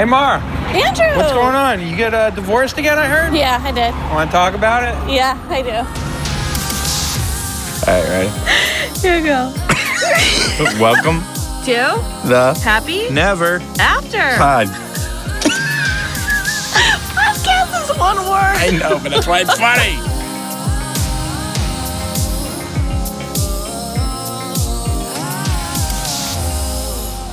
Hey, Mar, Andrew! what's going on? You get uh, divorced again, I heard? Yeah, I did. Want to talk about it? Yeah, I do. All right, ready? Here we go. Welcome. to The happy, Never after. Pod. Podcast is one word. I know, but that's why it's funny.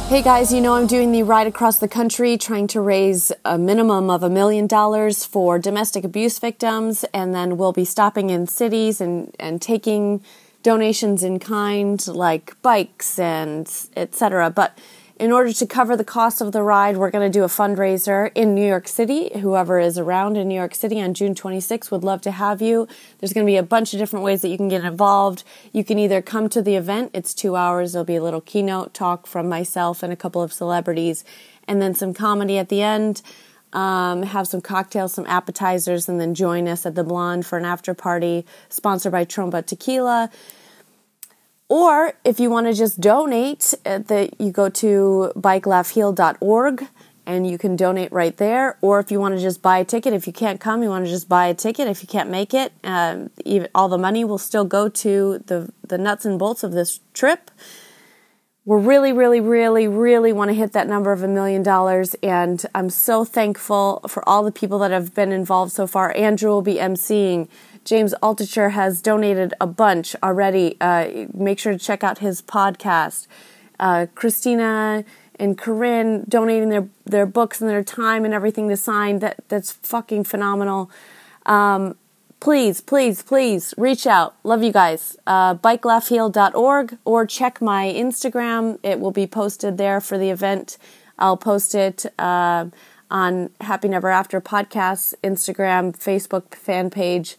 Hey guys, you know I'm doing the ride across the country trying to raise a minimum of a million dollars for domestic abuse victims, and then we'll be stopping in cities and, and taking donations in kind like bikes and etc. But in order to cover the cost of the ride, we're going to do a fundraiser in New York City. Whoever is around in New York City on June 26th would love to have you. There's going to be a bunch of different ways that you can get involved. You can either come to the event, it's two hours, there'll be a little keynote talk from myself and a couple of celebrities, and then some comedy at the end. Um, have some cocktails, some appetizers, and then join us at the Blonde for an after party sponsored by Tromba Tequila. Or if you want to just donate, uh, you go to bikelaughheal.org and you can donate right there. Or if you want to just buy a ticket, if you can't come, you want to just buy a ticket. If you can't make it, um, even, all the money will still go to the, the nuts and bolts of this trip. We're really, really, really, really want to hit that number of a million dollars. And I'm so thankful for all the people that have been involved so far. Andrew will be emceeing. James Altucher has donated a bunch already. Uh, make sure to check out his podcast. Uh, Christina and Corinne donating their, their books and their time and everything to sign. That that's fucking phenomenal. Um, please, please, please reach out. Love you guys. Uh, bikelaughheal.org or check my Instagram. It will be posted there for the event. I'll post it uh, on Happy Never After podcast, Instagram, Facebook fan page.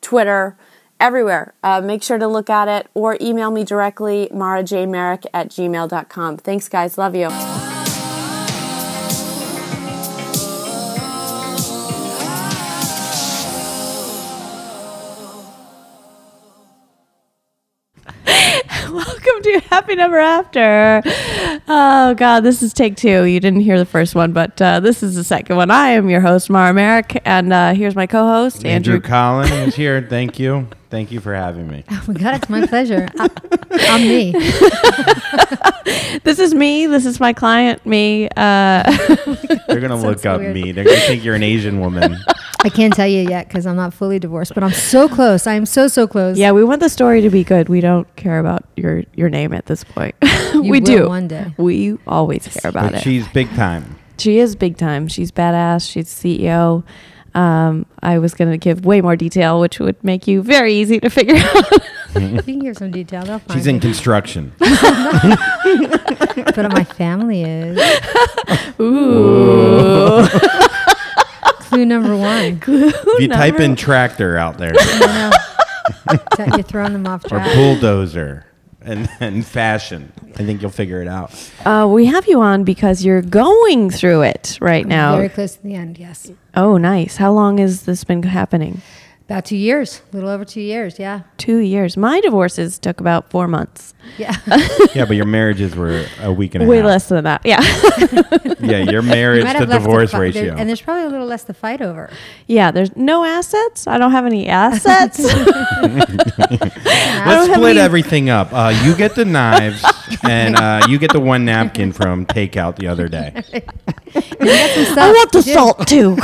Twitter, everywhere. Uh, make sure to look at it or email me directly, marajmerrick at gmail.com. Thanks, guys. Love you. Welcome to Happy Never After. Oh, God, this is take two. You didn't hear the first one, but uh, this is the second one. I am your host, Mara Merrick, and uh, here's my co host, Andrew Andrew. Collins is here. Thank you. Thank you for having me. Oh my God, it's my pleasure. I, I'm me. This is me. This is my client, me. Uh, They're gonna look so up weird. me. They're gonna think you're an Asian woman. I can't tell you yet because I'm not fully divorced, but I'm so close. I am so, so close. yeah, we want the story to be good. We don't care about your, your name at this point. You we will do. one day. We always care about but it. she's big time. She is big time. She's badass. She's CEO. Um, I was going to give way more detail, which would make you very easy to figure out. You can give some detail. They'll find She's in it. construction. But my family is. Ooh. Clue number one. If you type in tractor out there I know. You're throwing them off track. or track. bulldozer and, and fashion, I think you'll figure it out. Uh, we have you on because you're going through it right now. Very close to the end, yes. oh, nice. How long has this been happening? About two years, a little over two years, yeah. Two years. My divorces took about four months. Yeah. Yeah, but your marriages were a week and a Way half. less than that. Yeah. Yeah, your You marriage might to divorce fi- there- ratio. and there's probably a little less to fight over. yeah. There's no assets. I don't have any assets. Let's split any- everything up. Uh, you get the knives, and uh, you get the one napkin from takeout the other day. I want the You did. salt too.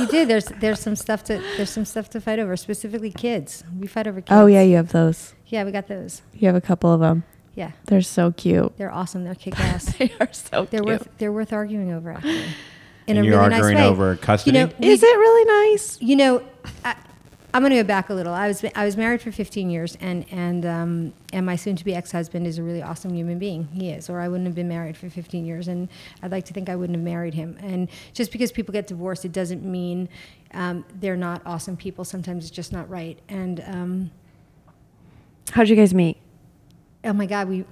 You did. There's there's some stuff to there's some stuff to fight over, specifically kids. We fight over kids. oh, yeah. You have those. Yeah, we got those. You have a couple of them. Yeah, They're so cute. they're awesome. They're kick ass. They are so they're cute. worth they're worth arguing over actually. In And a you're really arguing nice way. over custody? You know, we- Is it really nice? You know, I, I'm going to go back a little. I was I was married for 15 years, and and um, and my soon-to-be ex-husband is a really awesome human being. He is, or I wouldn't have been married for 15 years, and I'd like to think I wouldn't have married him. And just because people get divorced, it doesn't mean um, they're not awesome people. Sometimes it's just not right. And um, How'd you guys meet? Oh my god, we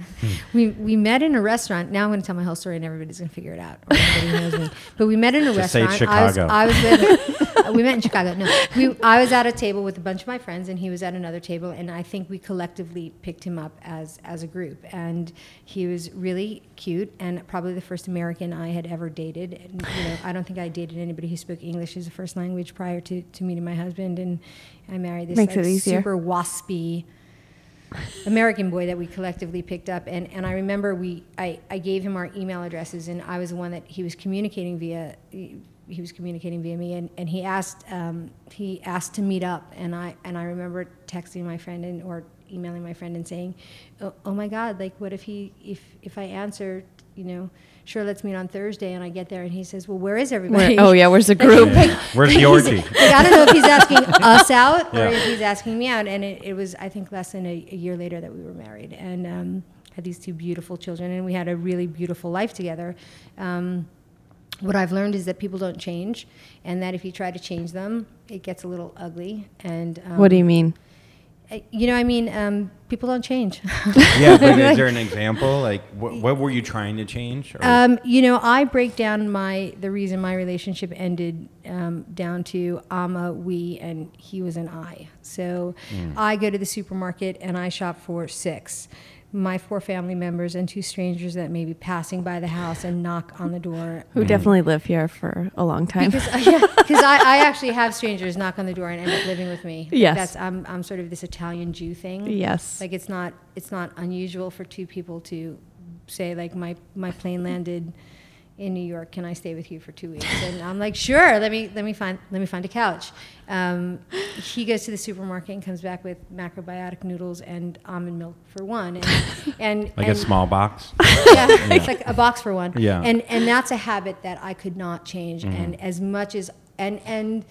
we we met in a restaurant. Now I'm going to tell my whole story, and everybody's going to figure it out. Or knows me. But we met in a Just say restaurant. Chicago. I was, I was with, we met in Chicago. No, we, I was at a table with a bunch of my friends, and he was at another table, and I think we collectively picked him up as as a group. And he was really cute, and probably the first American I had ever dated. And, you know, I don't think I dated anybody who spoke English as a first language prior to, to meeting my husband, and I married this Makes like, it super waspy. American boy that we collectively picked up, and, and I remember we I, I gave him our email addresses, and I was the one that he was communicating via he was communicating via me, and, and he asked um, he asked to meet up, and I and I remember texting my friend and or emailing my friend and saying, oh, oh my God, like what if he if if I answer, you know, sure let's meet on Thursday, and I get there and he says, well where is everybody? Where- oh yeah, where's the group? like, Where's the he's- orgy? Like, I don't know if he's asking us out or if he's asking me out. And it, it was, I think, less than a, a year later that we were married and um, had these two beautiful children. And we had a really beautiful life together. Um, what I've learned is that people don't change, and that if you try to change them, it gets a little ugly. And um, What do you mean? Uh, You know, I mean, um, people don't change. Yeah, but is there an example? Like, what, what were you trying to change? Um, you know, I break down my the reason my relationship ended um, down to I'm a we and he was an I. So I go to the supermarket and I shop for six. My four family members and two strangers that may be passing by the house and knock on the door. Who mm. definitely live here for a long time. Because uh, yeah, 'cause I, I actually have strangers knock on the door and end up living with me. Yes. that's I'm, I'm sort of this Italian Jew thing. yes. Like it's not it's not unusual for two people to say like my my plane landed in New York. Can I stay with you for two weeks? And I'm like, sure. Let me let me find let me find a couch. Um, he goes to the supermarket and comes back with macrobiotic noodles and almond milk for one, and and like and, a small box? yeah, it's like a box for one. Yeah. And and that's a habit that I could not change. And as much as and and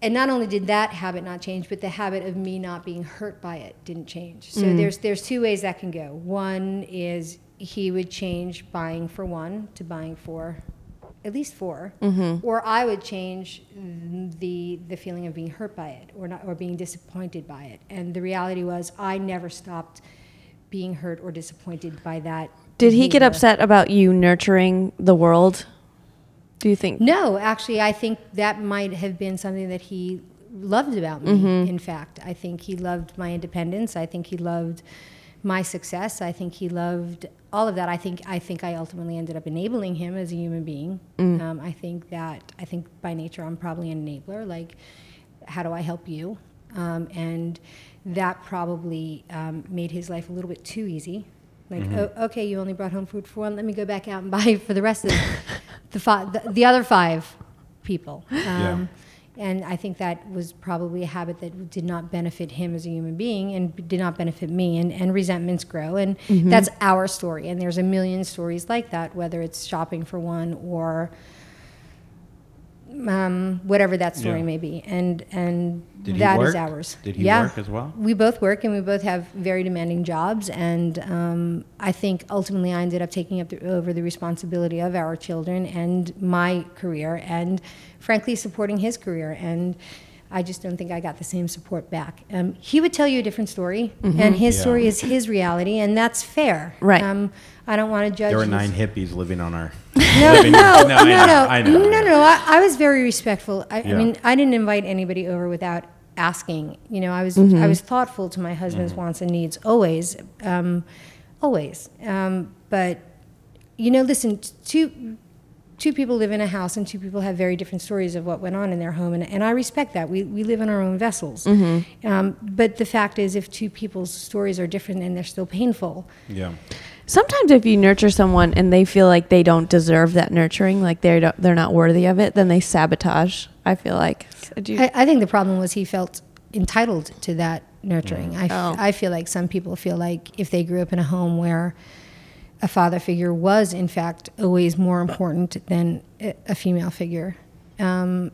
and not only did that habit not change, but the habit of me not being hurt by it didn't change. So there's there's two ways that can go. One is he would change buying for one to buying for at least 4 or I would change the the feeling of being hurt by it or not or being disappointed by it. And the reality was I never stopped being hurt or disappointed by that. Did he get upset about you nurturing the world? Do you think? No, actually, I think that might have been something that he loved about me. Mm-hmm. In fact, I think he loved my independence. I think he loved my success. I think he loved all of that. I think I think I ultimately ended up enabling him as a human being. Mm. Um, I think that I think by nature I'm probably an enabler. Like, how do I help you? Um, and that probably um, made his life a little bit too easy. Like, oh, okay, you only brought home food for one. Let me go back out and buy for the rest of the, five, the, the other five people. Um, And I think that was probably a habit that did not benefit him as a human being and did not benefit me. And, and resentments grow. And that's our story. And there's a million stories like that, whether it's shopping for one or um, whatever that story Yeah. may be. And, and Did he that is work? ours. Did he yeah. work as well? We both work and we both have very demanding jobs. And um, I think ultimately I ended up taking up the, over the responsibility of our children and my career and frankly supporting his career. And I just don't think I got the same support back. Um, he would tell you a different story, and his Yeah. story is his reality, and that's fair. Right. Um, I don't want to judge. There were his- nine hippies living on our. no, living- no, no, I know, no, I know, no, no, no. I, I was very respectful. I, Yeah. I mean, I didn't invite anybody over without asking. You know, I was Mm-hmm. I was thoughtful to my husband's wants and needs always, um, always. Um, but you know, listen, t- two two people live in a house and two people have very different stories of what went on in their home, and, and I respect that. We we live in our own vessels. Um, but the fact is, if two people's stories are different and they're still painful, Yeah. Sometimes if you nurture someone and they feel like they don't deserve that nurturing, like they don't, they're not worthy of it, then they sabotage. I feel like. So do you- I, I think the problem was he felt entitled to that nurturing. I, f- Oh. I feel like some people feel like if they grew up in a home where a father figure was, in fact, always more important than a, female figure, um,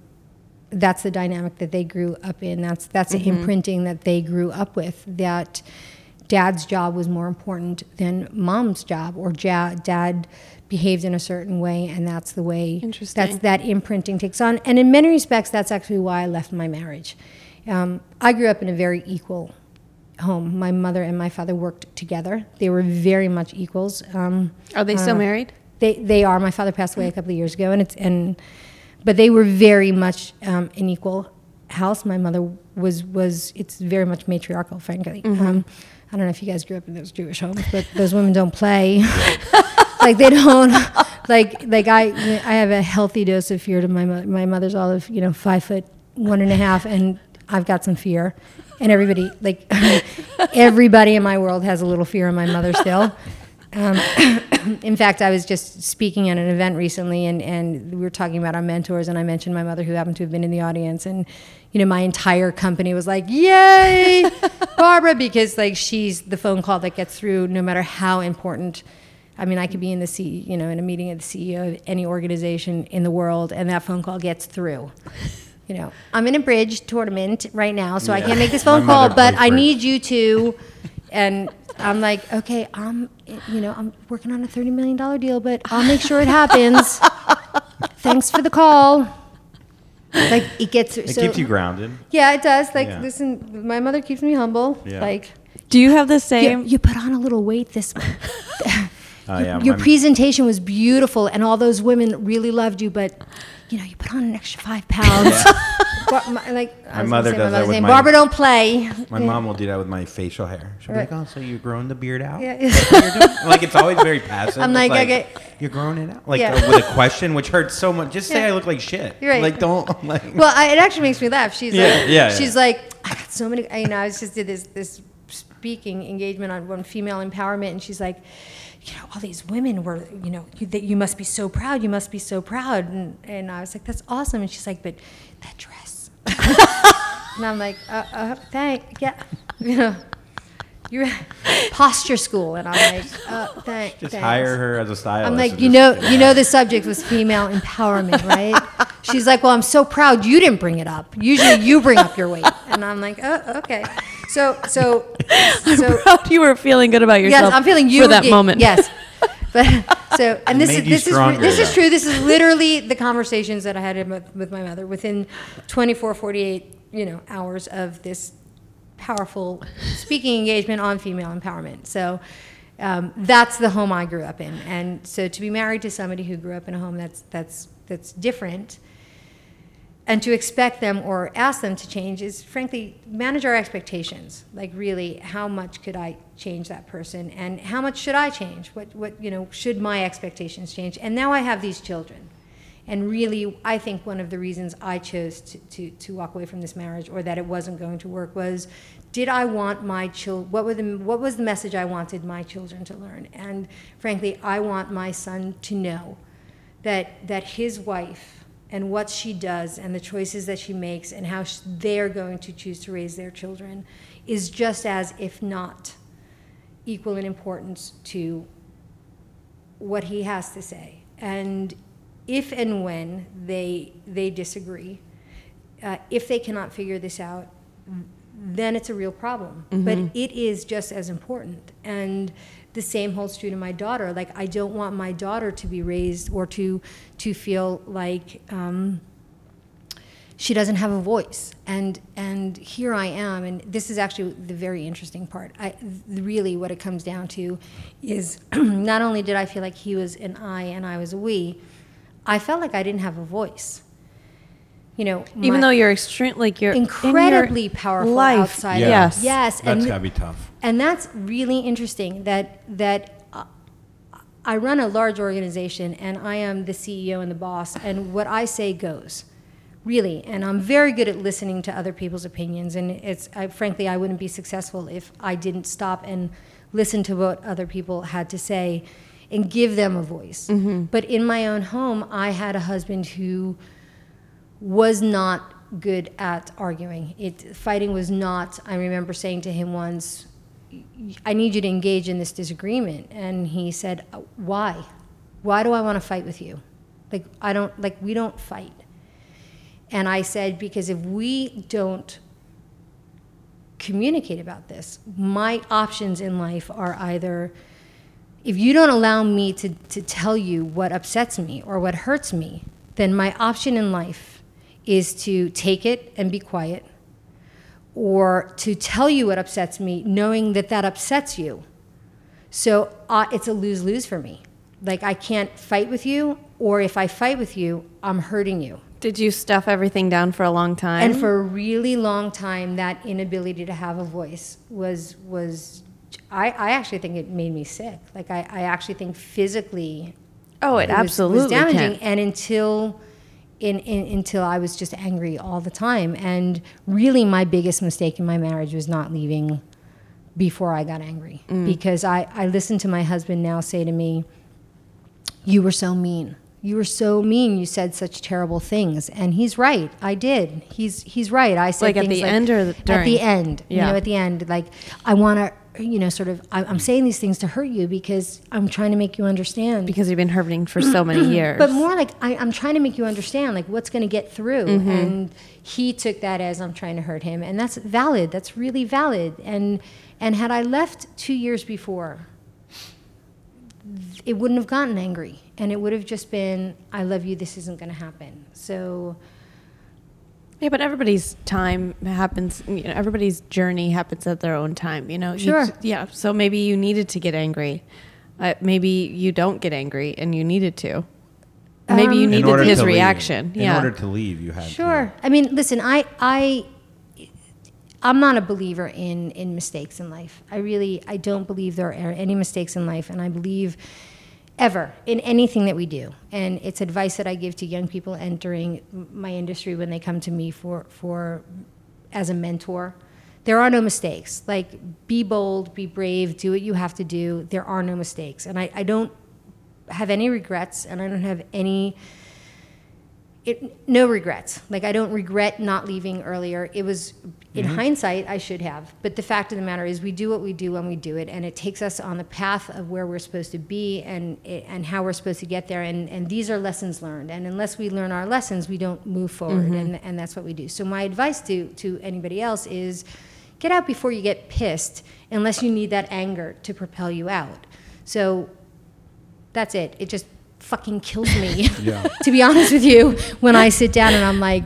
that's the dynamic that they grew up in. That's that's the imprinting that they grew up with. That dad's job was more important than mom's job, or ja- dad behaved in a certain way, and that's the way. That's that imprinting takes on. And in many respects, that's actually why I left my marriage. Um, I grew up in a very equal home. My mother and my father worked together. They were very much equals. Um, Are they still married? they they are. My father passed away a couple of years ago, and it's and but they were very much um, an equal house. My mother was was it's very much matriarchal, frankly. Um, I don't know if you guys grew up in those Jewish homes, but those women don't play. like they don't like like I I have a healthy dose of fear to my mother. My mother's all of you know five foot one and a half, and I've got some fear. And everybody like everybody in my world has a little fear of my mother still. Um, in fact, I was just speaking at an event recently, and, and we were talking about our mentors, and I mentioned my mother, who happened to have been in the audience, and you know, my entire company was like, "Yay, Barbara!" Because like she's the phone call that gets through, no matter how important. I mean, I could be in the C, you know, in a meeting of the CEO of any organization in the world, and that phone call gets through. You know, I'm in a bridge tournament right now, so I Yeah. can't make this My phone call, mother but plays I bridge. need you to. And I'm like, okay, I'm, you know, I'm working on a $30 million deal, but I'll make sure it happens. Thanks for the call. Like it gets. It so, keeps you grounded. Yeah, it does. Like, Yeah. listen, my mother keeps me humble. Yeah. Like, Do you have the you, same? you put on a little weight this month. Oh your, yeah, your my- presentation was beautiful, and all those women really loved you, but you know, you put on an extra five pounds. Bar- my, like I My was gonna mother say does that mother's with name. my- Barbara, don't play. My mom will do that with my facial hair. She'll be like, "Oh, so you're growing the beard out?" Yeah. Is that what you're doing?" like it's always very passive. I'm It's like, okay. you're growing it out, like Yeah. uh, with a question, which hurts so much. Just say Yeah. I look like shit. You're right. Like don't like. Well, I, it actually makes me laugh. She's Yeah, like, yeah, she's yeah. like, I got so many. You know, I just did this this speaking engagement on, on female empowerment, and she's like, you know, all these women were, you know, you, that you must be so proud. You must be so proud. And and I was like, that's awesome. And she's like, but that dress. and I'm like, uh, uh, thank, yeah, you know. You're posture school, and I'm like, uh, thank, just thanks. hire her as a stylist. I'm like, you know, you know, the subject was female empowerment, right? She's like, well, I'm so proud you didn't bring it up. Usually, you bring up your weight, and I'm like, oh, okay. So, so, so, Proud you were feeling good about yourself. yes, I'm feeling you for that yeah, moment. Yes, but so, and this is you this is stronger, this is true. This is literally the conversations that I had with, with my mother within 24, 48, you know, hours of this powerful speaking engagement on female empowerment. So um, that's the home I grew up in, and so to be married to somebody who grew up in a home that's that's that's different, and to expect them or ask them to change is frankly manage our expectations. Like really, how much could I change that person, and how much should I change? What what you know should my expectations change? And now I have these children. And really, I think one of the reasons I chose to, to, to walk away from this marriage or that it wasn't going to work was did I want my children, what, the, what was the message I wanted my children to learn? And frankly, I want my son to know that, that his wife and what she does and the choices that she makes and how sh- they're going to choose to raise their children is just as, if not equal in importance to what he has to say. And if and when they they disagree, uh, if they cannot figure this out, then it's a real problem. But it is just as important. And the same holds true to my daughter. Like I don't want my daughter to be raised or to to feel like. Um, she doesn't have a voice and and here i am and this is actually the very interesting part i really what it comes down to is not only did i feel like he was an i and i was a we i felt like i didn't have a voice you know Even my- though you're extreme, like you're in your incredibly powerful life. outside Yeah. Yes. yes That's and gotta be tough. and that's really interesting that that uh, I run a large organization and I am the CEO and the boss and what I say goes. Really, and I'm very good at listening to other people's opinions and it's I, frankly I wouldn't be successful if I didn't stop and listen to what other people had to say and give them a voice. But in my own home, I had a husband who was not good at arguing. It fighting was not. I remember saying to him once, "I need you to engage in this disagreement," and he said, "Uh, "Why? Why do I want to fight with you? Like I don't like we don't fight." And I said, "Because if we don't communicate about this, my options in life are either." if you don't allow me to, to tell you what upsets me or what hurts me, then my option in life is to take it and be quiet, or to tell you what upsets me, knowing that that upsets you. So uh, it's a lose lose for me. Like I can't fight with you, or if I fight with you, I'm hurting you. Did you stuff everything down for a long time? And for a really long time, that inability to have a voice was was. I, I actually think it made me sick. Like I, I actually think physically oh, it, was- absolutely was damaging. can. And until in, in until I was just angry all the time. And really, my biggest mistake in my marriage was not leaving before I got angry Mm. because I, I listened to my husband now say to me, "You were so mean." You were so mean. You said such terrible things, and he's right. I did. He's he's right. I said Like at the end or the- at the end. You Yeah. know, at the end, like I want to, you know, sort of. I, I'm saying these things to hurt you because I'm trying to make you understand. because you've been hurting for so many years. But more like I, I'm trying to make you understand like what's going to get through, Mm-hmm. and he took that as I'm trying to hurt him, and that's valid. That's really valid. And and had I left two years before, it wouldn't have gotten angry, and it would have just been I love you. This isn't going to happen. So Yeah, but everybody's time happens. You know, everybody's journey happens at their own time. You know. You- Sure. yeah. So maybe you needed to get angry. Uh, maybe you don't get angry and you needed to. Maybe you Um, In needed his to leave- reaction. In yeah. order to leave, you had Sure. I mean, listen, I I I'm not a believer in in mistakes in life. I really I don't believe there are any mistakes in life and I believe ever in anything that we do. And it's advice that I give to young people entering my industry when they come to me for for as a mentor. There are no mistakes. Like be bold, be brave, do what you have to do. There are no mistakes. And I, I don't have any regrets and I don't have any it, no regrets. Like I don't regret not leaving earlier. It was in mm-hmm. hindsight I should have, but the fact of the matter is we do what we do when we do it, and it takes us on the path of where we're supposed to be and and how we're supposed to get there. And and these are lessons learned. And unless we learn our lessons, we don't move forward. Mm-hmm. And and that's what we do. So my advice to to anybody else is, get out before you get pissed, unless you need that anger to propel you out. So that's it. It just fucking kills me. to be honest with you, when I sit down and I'm like,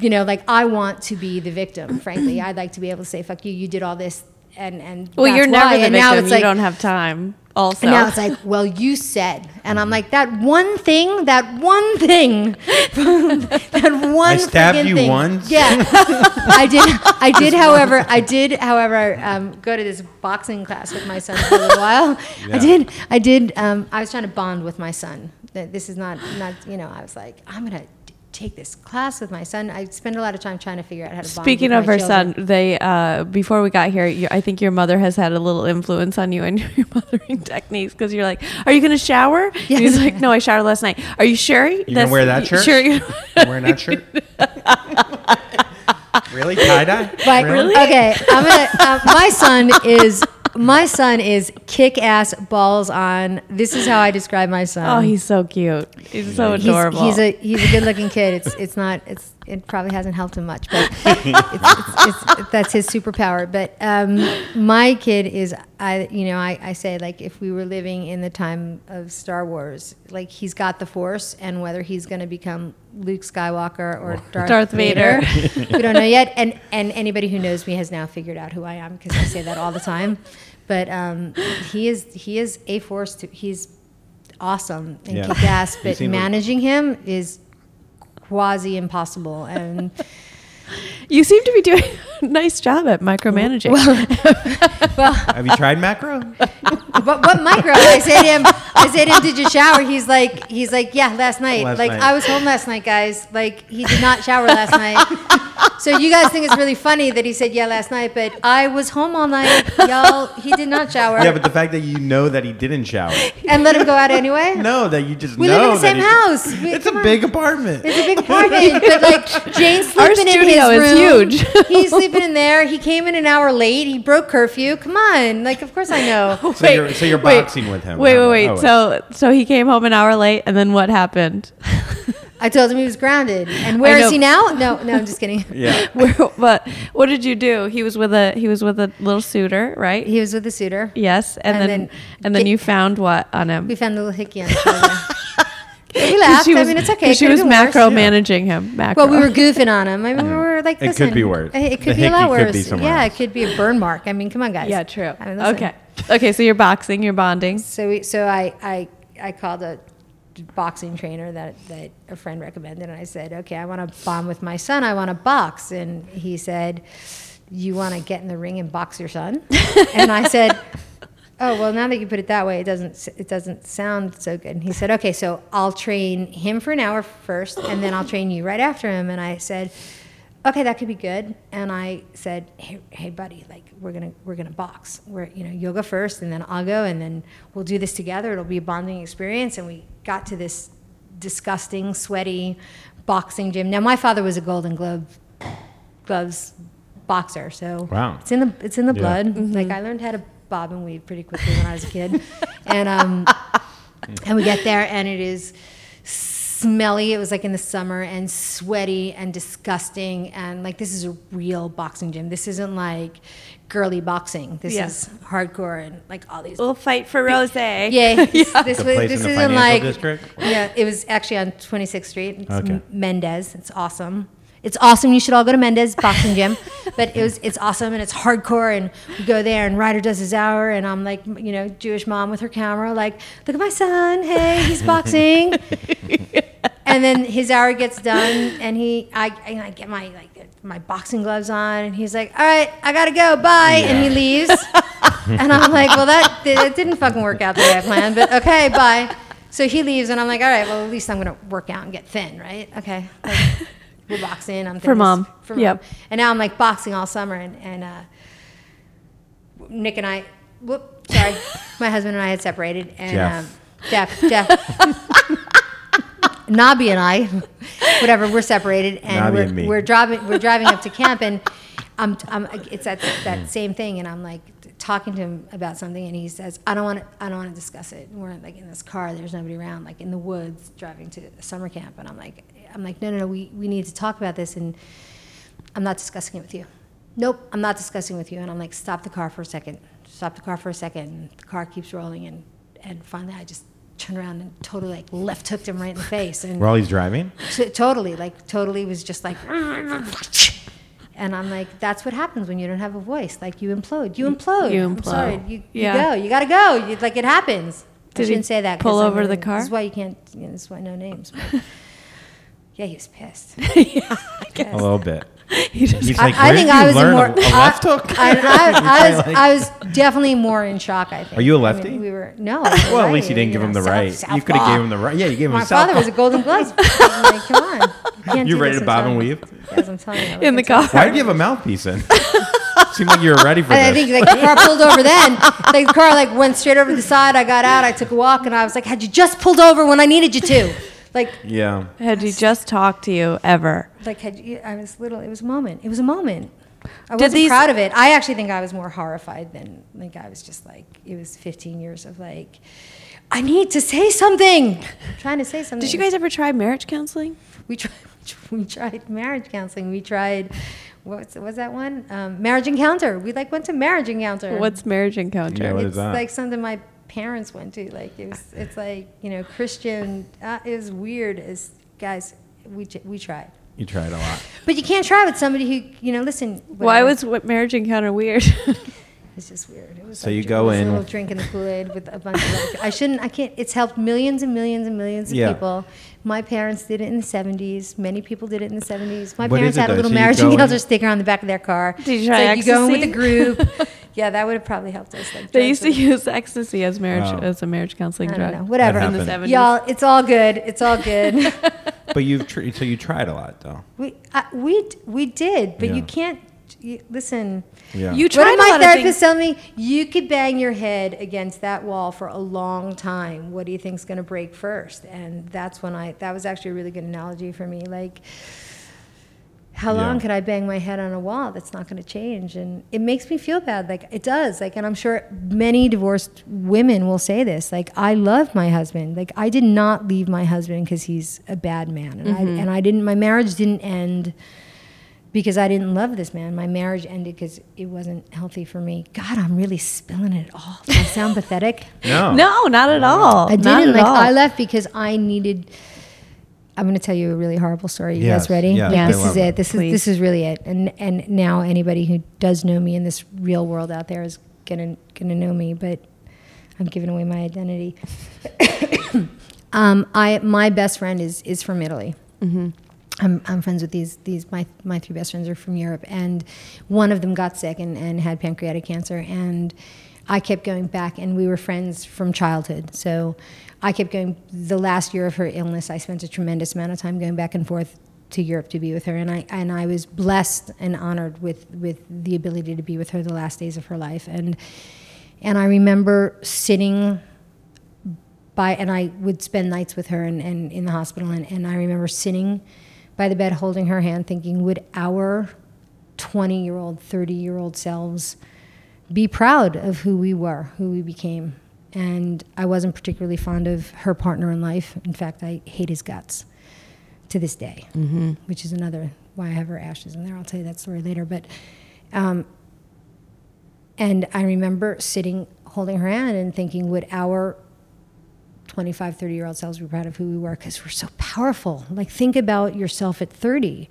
you know, like I want to be the victim. Frankly, I'd like to be able to say, "Fuck you, you did all this," and and well, that's you're never why. the and victim. now it's you like, don't have time. Also, and now it's like, well, you said, and I'm like, that one thing, that one thing, that one. I stabbed you thing. once? Yeah, I did. I did. However, I did. However, um, go to this boxing class with my son for a little while. Yeah. I did. I did. Um, I was trying to bond with my son. That this is not not. You know, I was like, I'm gonna t- take this class with my son. I spend a lot of time trying to figure out how to. bond Speaking with of my her children. son, they uh, before we got here, you, I think your mother has had a little influence on you and your mothering techniques because you're like, "Are you going to shower?" And he's like, "No, I showered last night." Are you sure? You gonna wear that shirt? Sure. you- You wearing that shirt? really tie dye? But okay, I'm gonna. Uh, my son is my son is kick ass balls on. This is how I describe my son. oh, he's so cute. He's so He's- adorable. He's, a he's a good looking kid. It's it's not it's it probably hasn't helped him much, but it's, it's, it's, that's his superpower. But um, my kid is I you know I, I say like if we were living in the time of Star Wars, like he's got the Force, and whether he's going to become Luke Skywalker or Darth, Darth Vader. we don't know yet. And and anybody who knows me has now figured out who I am because I say that all the time. But um, he is he is a force. To, he's awesome and Yeah. kick ass. But seemed like- managing him is quasi impossible. And you seem to be doing a nice job at micromanaging. Have you tried macro? but what micro? I say to him, I say to him, did you shower? He's like, he's like, yeah, last night. Last like night. I was home last night, guys. Like he did not shower last night. so you guys think it's really funny that he said yeah last night, but I was home all night, y'all. He did not shower. Yeah, but the fact that you know that he didn't shower. and let him go out anyway. No, that you just We know live in the same house. We- It's a on. big apartment. It's a big apartment, but like Jane's sleeping in studio his is room. huge. He's sleeping in there. He came in an hour late. He broke curfew. Come on, like of course I know. So you're so you're wait, boxing with him. Wait, huh? wait, wait. Oh, So, so he came home an hour late, and then what happened? I told him he was grounded. And where I is know. he now? No, no, I'm just kidding. yeah. Where, but what did you do? He was with a he was with a little suitor, right? He was with a suitor. yes, and, And then, then and then get- you found what on him? We found a little hickey on his shoulder. We laughed. She I was, mean, it's okay. 'cause She was been worse. macro managing him. Macro. Well, we were goofing on him. I mean, we oh. were like, It listen, could be worse. It, it The could be a lot hickey could worse. be somewhere yeah, else. it could be a burn mark. I mean, come on, guys. Yeah, true. I mean, okay. Okay, so you're boxing, you're bonding. So we, so I, I, I called a boxing trainer that, that a friend recommended, and I said, okay, I want to bond with my son. I want to box, and he said, you want to get in the ring and box your son? and I said. Oh well, now that you put it that way, it doesn't it doesn't sound so good. And he said, "Okay, so I'll train him for an hour first, and then I'll train you right after him." And I said, "Okay, that could be good." And I said, "Hey, hey, buddy, like we're gonna we're gonna box. We're you know you'll go first, and then I'll go, and then we'll do this together. It'll be a bonding experience." And we got to this disgusting, sweaty boxing gym. Now, my father was a Golden Globe gloves boxer, so Wow. it's in the it's in the Yeah. blood. Mm-hmm. Like I learned how to bob and weave pretty quickly when I was a kid, and um, and we get there and it is smelly. It was like in the summer and sweaty and disgusting and like this is a real boxing gym. This isn't like girly boxing. This Yeah. is hardcore and like all these. We'll fight for Rose. Yeah, this, this, was, this in isn't like district? yeah. It was actually on 26th Street. It's Okay. M- Mendez. It's awesome. It's awesome. You should all go to Mendez Boxing Gym. But it was it's awesome and it's hardcore. And we go there and Ryder does his hour and I'm like you know Jewish mom with her camera like look at my son. Hey, he's boxing. and then his hour gets done and he I, I, I get my like my boxing gloves on and he's like all right I gotta go bye and he leaves and I'm like well that, that didn't fucking work out the way I planned but okay bye so he leaves and I'm like all right well at least I'm gonna work out and get thin right okay like, we're boxing I'm For mom. for mom Yep. and now I'm like boxing all summer and, and uh, Nick and I whoop sorry my husband and I had separated and Jeff. um, Jeff Jeff Nabi and I, whatever, we're separated, and Nabi we're, and me. we're driving we're driving up to camp, and I'm, I'm it's that that same thing, and I'm like talking to him about something, and he says, I don't want to I don't want to discuss it. And we're like in this car, there's nobody around, like in the woods, driving to summer camp, and I'm like I'm like no no no, we we need to talk about this, and I'm not discussing it with you. Nope, I'm not discussing with you, and I'm like stop the car for a second, stop the car for a second. And the car keeps rolling, and and finally I just turned around and totally like left hooked him right in the face, and While he's driving? T- totally, like totally was just like, and I'm like, that's what happens when you don't have a voice. Like you implode. You implode. You I'm sorry. You, Yeah. you go. You gotta go. You, like it happens. Did I he shouldn't say that. 'cause pull I'm over the car? This is why you can't. You know, this is why no names. But- yeah, he was pissed. yeah, A little bit. He just- He's I, like, I where think I was a more. a, a left I, hook? I, I, I was, I was definitely more in shock. I think. Are you a I mean, lefty? we were no. well, right, at least you didn't give him the south- right. you could have gave him the right. Yeah, you gave him My the father was a golden gloves. Like, come on. You, can't You ready to bob and weave? Yes, I'm telling you. Like, in the it's car. Why did you have a mouthpiece in? Seemed like you were ready for And I think like the car pulled over then. Like the car like went straight over the side. I got out. I took a walk, and I was like, "Had you just pulled over when I needed you to?" Like, yeah. Had he just talked to you ever? like had you, I was little. It was a moment. It was a moment. I Did wasn't these- proud of it. I actually think I was more horrified than like I was just like it was 15 years of like, I need to say something. I'm trying to say something. Did you guys ever try marriage counseling? We tried. We tried marriage counseling. We tried. What's was that one? Um, marriage encounter. We like went to marriage encounter. What's marriage encounter? Yeah, what is it's that? like something my parents went to. Like it was, it's like you know Christian. Uh, it was weird. As guys, we we tried, You tried a lot. but you can't try with somebody who you know. Listen, Why was what marriage encounter weird? it's just weird. It was So like you dr- go it in- a little drink in the Kool Aid with a bunch of. Other, I shouldn't. I can't. It's helped millions and millions and millions of Yeah. people. My parents did it in the '70s. Many people did it in the '70s. My What parents is it had a little So you marriage go in- encounter sticker on the back of their car. Did you try so you go in with a group. yeah, that would have probably helped us. Like they used to would- use ecstasy as marriage Wow. as a marriage counseling I drug. don't know. Whatever. That in the seventies. Y'all, it's all good. It's all good. But you've tr- so you tried a lot though. we uh, we d- we did, but Yeah. you can't. You, listen. Yeah. You What tried did a my lot of therapist things. tell me? You could bang your head against that wall for a long time. What do you think's going to break first? And that's when I. That was actually a really good analogy for me. Like, how Yeah. long could I bang my head on a wall? That's not going to change, and it makes me feel bad. Like it does. Like, and I'm sure many divorced women will say this. Like, I love my husband. Like, I did not leave my husband because he's a bad man, and I mm-hmm. and I didn't. My marriage didn't end because I didn't love this man. My marriage ended because it wasn't healthy for me. God, I'm really spilling it all. Do I sound pathetic? No. No, not at all. I Not didn't. at Like all. I left because I needed. I'm going to tell you a really horrible story. You Yes, guys ready? yes, I This is it. it. This Please. is this is really it. And and now anybody who does know me in this real world out there is gonna gonna know me. But I'm giving away my identity. um, I my best friend is is from Italy. I'm, I'm friends with these these my my three best friends are from Europe, and one of them got sick and, and had pancreatic cancer, and I kept going back, and we were friends from childhood. So I kept going. The last year of her illness, I spent a tremendous amount of time going back and forth to Europe to be with her, and I and I was blessed and honored with with the ability to be with her the last days of her life, and and I remember sitting by and I would spend nights with her and, and in the hospital and, and I remember sitting by the bed holding her hand thinking would our 20 year old 30 year old selves be proud of who we were who we became and I wasn't particularly fond of her partner in life. In fact I hate his guts to this day mm-hmm. which is another why I have her ashes in there. I'll tell you that story later. But um, and I remember sitting holding her hand and thinking would our 25, 30 year old selves be proud of who we were? Because we're so powerful. Like, think about yourself at 30,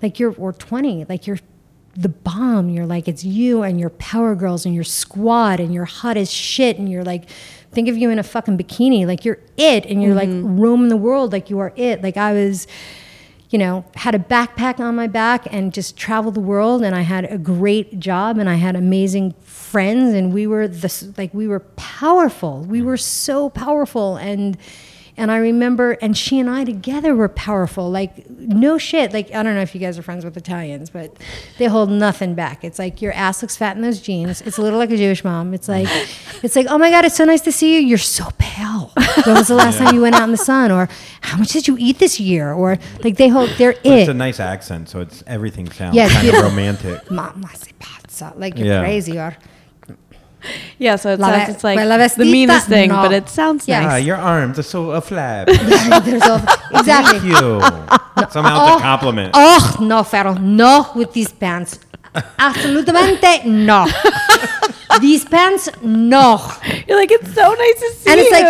like you're, or 20, like you're the bomb. You're like, it's you and your power girls and your squad and you're hot as shit. And you're like, think of you in a fucking bikini, like you're it. And you're like mm-hmm. roaming the world like you are it. Like, I was, you know, had a backpack on my back and just traveled the world. And I had a great job and I had amazing friends. And we were this, like we were powerful. We mm. were so powerful. And and I remember, and she and I together were powerful. Like no shit. Like I don't know if you guys are friends with Italians, but they hold nothing back. It's like your ass looks fat in those jeans. It's a little like a Jewish mom. It's like, it's like, oh my god, it's so nice to see you. You're so pale. When was the last time you went out in the sun? Or how much did you eat this year? Or like they hold, they're But it's a nice accent, so it's everything sounds Yeah, kind of romantic. Pazza. Like you're Yeah. crazy. Or yeah, so it La sounds ve- it's like quella the meanest thing, No. but it sounds nice. Yeah. Ah, your arms are so a flab. there's exactly. Thank you. Somehow it's a compliment. Oh no, Farrell, no with these pants. Absolutamente no. these pants, no. You're like, it's so nice to see And it's you. like,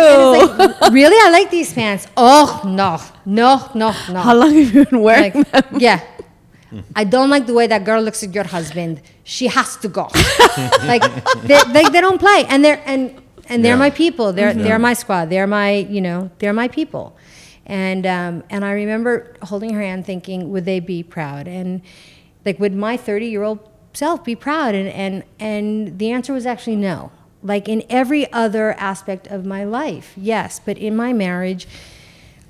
and it's like, really, I like these pants. Oh no, no, no, no. How long have you been wearing like, them? yeah. I don't like the way that girl looks at your husband. She has to go. like they, they, they don't play, and they're and and they're Yeah. my people. They're Mhm. they're my squad. They're my you know they're my people. And um, and I remember holding her hand, thinking, would they be proud? And like, would my thirty year old self be proud? And and and the answer was actually no. Like in every other aspect of my life, yes, but in my marriage.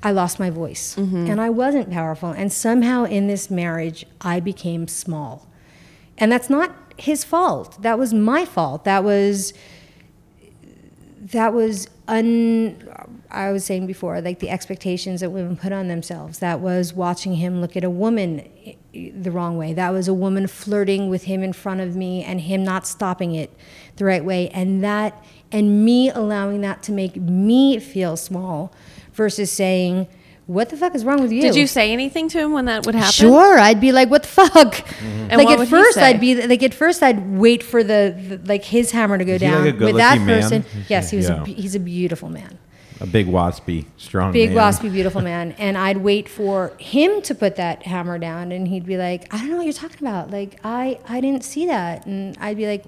I lost my voice mm-hmm. and I wasn't powerful. And somehow in this marriage, I became small. And that's not his fault. That was my fault. That was, that was un, I was saying before, like the expectations that women put on themselves. That was watching him look at a woman i- the wrong way. That was a woman flirting with him in front of me and him not stopping it the right way. And that, and me allowing that to make me feel small versus saying, what the fuck is wrong with you? Did you say anything to him when that would happen? Sure, I'd be like, "What the fuck?" Mm-hmm. And Like what at would he first, say? I'd be like, at first, I'd wait for the, the like his hammer to go Is he like down a with that good-looking man? person. Yes, he was. Yeah. A, he's a beautiful man, A big waspy, strong big, man. waspy, beautiful man. And I'd wait for him to put that hammer down, and he'd be like, "I don't know what you're talking about. Like, I, I didn't see that." And I'd be like,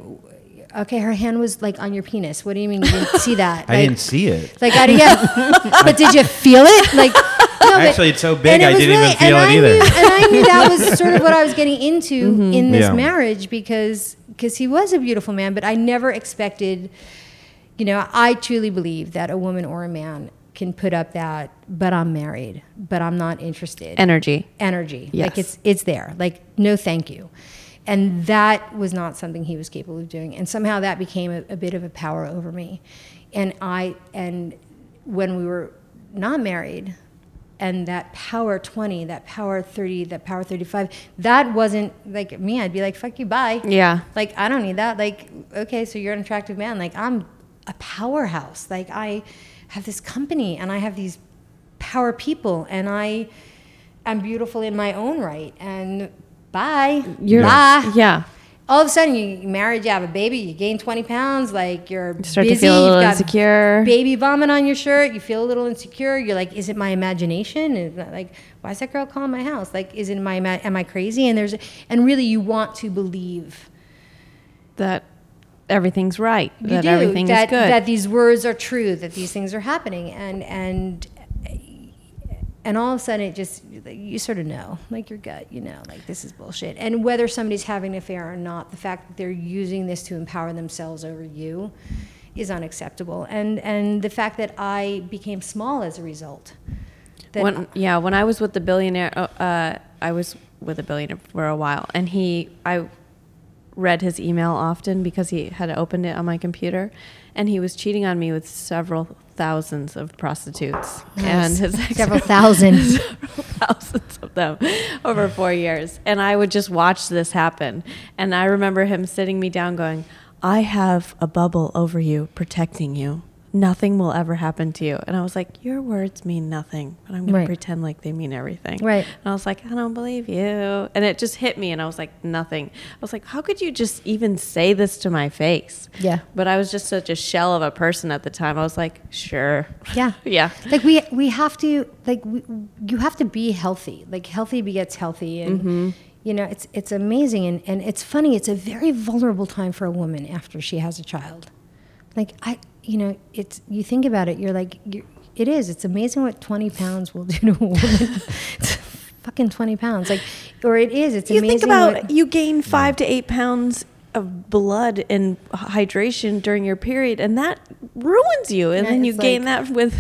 "Okay, her hand was like on your penis. What do you mean you didn't see that?" I didn't see it. Like, I, yeah, but did you feel it? Like, no, but- Actually, it's so big, and I didn't even feel it I either. Knew, and I knew that was sort of what I was getting into mm-hmm. in this Yeah. marriage because because he was a beautiful man, but I never expected. You know, I truly believe that a woman or a man can put up that, but I'm married, but I'm not interested Energy. energy. Yes. Like it's it's there. Like no, thank you. And that was not something he was capable of doing. And somehow that became a, a bit of a power over me. And I and when we were not married, and that power 20, that power 30, that power 35, that wasn't like me. I'd be like, fuck you, bye. Yeah. Like, I don't need that. Like, okay, so you're an attractive man. Like, I'm a powerhouse. Like, I have this company and I have these power people and I am beautiful in my own right. And, bye. You're, bye. yeah. All of a sudden, you you married, you have a baby, you gain 20 pounds, like you're Start to feel a little insecure. baby vomit on your shirt, you feel a little insecure. You're like, is it my imagination? Is that like, why is that girl calling my house? Like, is it my, am I crazy? And there's, and really, you want to believe That everything's right. you that do, everything that, is good. that these words are true, that these things are happening, and and and all of a sudden it just you sort of know, like your gut, you know, like this is bullshit. And whether somebody's having an affair or not, the fact that they're using this to empower themselves over you is unacceptable. And and the fact that I became small as a result. When, yeah, when I was with the billionaire, uh, uh, I was with a billionaire for a while, and he, I read his email often because he had opened it on my computer, and he was cheating on me with several thousands of prostitutes and his several thousand. several thousands of them over four years. And I would just watch this happen. And I remember him sitting me down going, I have a bubble over you protecting you. Nothing will ever happen to you. And I was like, Your words mean nothing, but I'm going Right. to pretend like they mean everything. Right. And I was like, I don't believe you. And it just hit me. And I was like, Nothing. I was like, How could you just even say this to my face? Yeah. But I was just such a shell of a person at the time. I was like, Sure. Yeah. Yeah. Like we we have to like we, you have to be healthy. Like healthy begets healthy and mm-hmm. you know, it's it's amazing and and it's funny, it's a very vulnerable time for a woman after she has a child. Like I you know, it's you think about it, you're like you're, it is. It's amazing what 20 pounds will do to a woman. It's fucking 20 pounds. Like or it is. It's you amazing You think about what, you gain five to eight pounds of blood and hydration during your period, and that ruins you. And Yeah, then you it's gain like- that with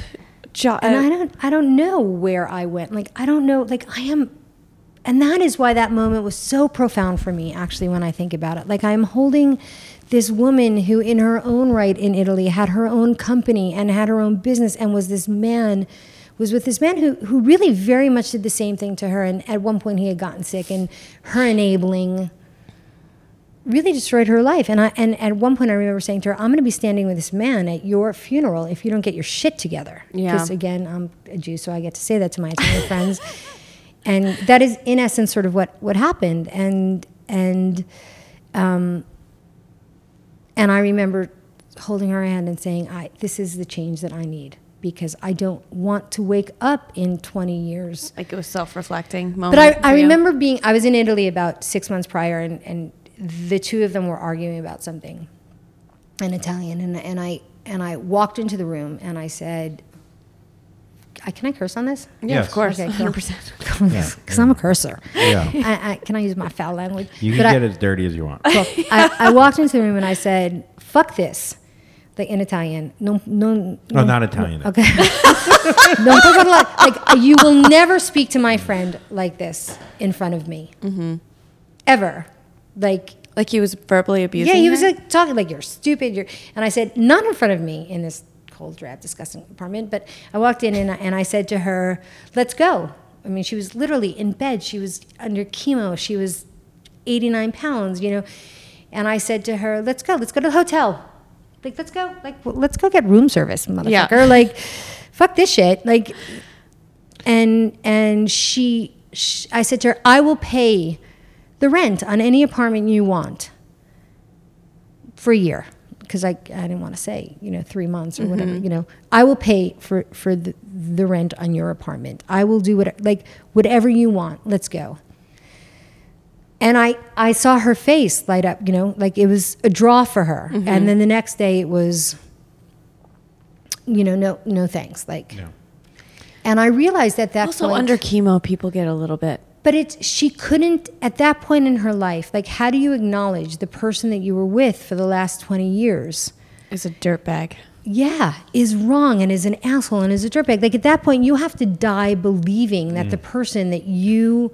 jo- and uh, I don't I don't know where I went. Like I don't know. Like I am, and that is why that moment was so profound for me. Actually, when I think about it, like I'm holding this woman who, in her own right, in Italy, had her own company and had her own business, and was this man. Was with this man who, who really very much did the same thing to her, and at one point he had gotten sick, and her enabling really destroyed her life. And I and at one point I remember saying to her, "I'm going to be standing with this man at your funeral if you don't get your shit together." Yeah. Because again, I'm a Jew, so I get to say that to my Italian friends, and that is in essence sort of what what happened. And and um, and I remember holding her hand and saying, "I this is the change that I need." Because I don't want to wake up in 20 years like it was self-reflecting moment. but I, I remember being, I was in Italy about six months prior, and, and the two of them were arguing about something in Italian. And, and, I, and I walked into the room and I said, I, Can I curse on this? Yeah, Yes. of course, Okay, 100%. Because I'm a cursor. Yeah. I, I, can I use my foul language? You can But I- get as dirty as you want. Cool. I, I walked into the room and I said, "Fuck this," like in Italian. No, no, No, not Italian. Okay. no, parlo like, like you will never speak to my friend like this in front of me, Mm-hmm. ever. Like, Like he was verbally abusing. yeah, he was like talking like you're stupid. You're, and I said, not in front of me in this cold, drab, disgusting apartment. But I walked in and I, and I said to her, "Let's go." I mean, she was literally in bed. She was under chemo. She was 89 pounds, you know. And I said to her, "Let's go. Let's go to the hotel. Like, let's go. Like, w- let's go get room service, motherfucker. Yeah. Like, fuck this shit. Like." And and she, sh I said to her, "I will pay the rent on any apartment you want." for a year because I, I didn't want to say you know three months or mm-hmm. whatever you know. I will pay for for the, the rent on your apartment. I will do what like whatever you want. Let's go. And I I saw her face light up you know like it was a draw for her. Mm-hmm. And then the next day it was you know no no thanks like. Yeah. and I realized at that also point under chemo, people get a little bit. But it's she couldn't at that point in her life. Like, how do you acknowledge the person that you were with for the last twenty years? Is a dirtbag. Yeah, is wrong and is an asshole and is a dirtbag. Like at that point, you have to die believing that mm. the person that you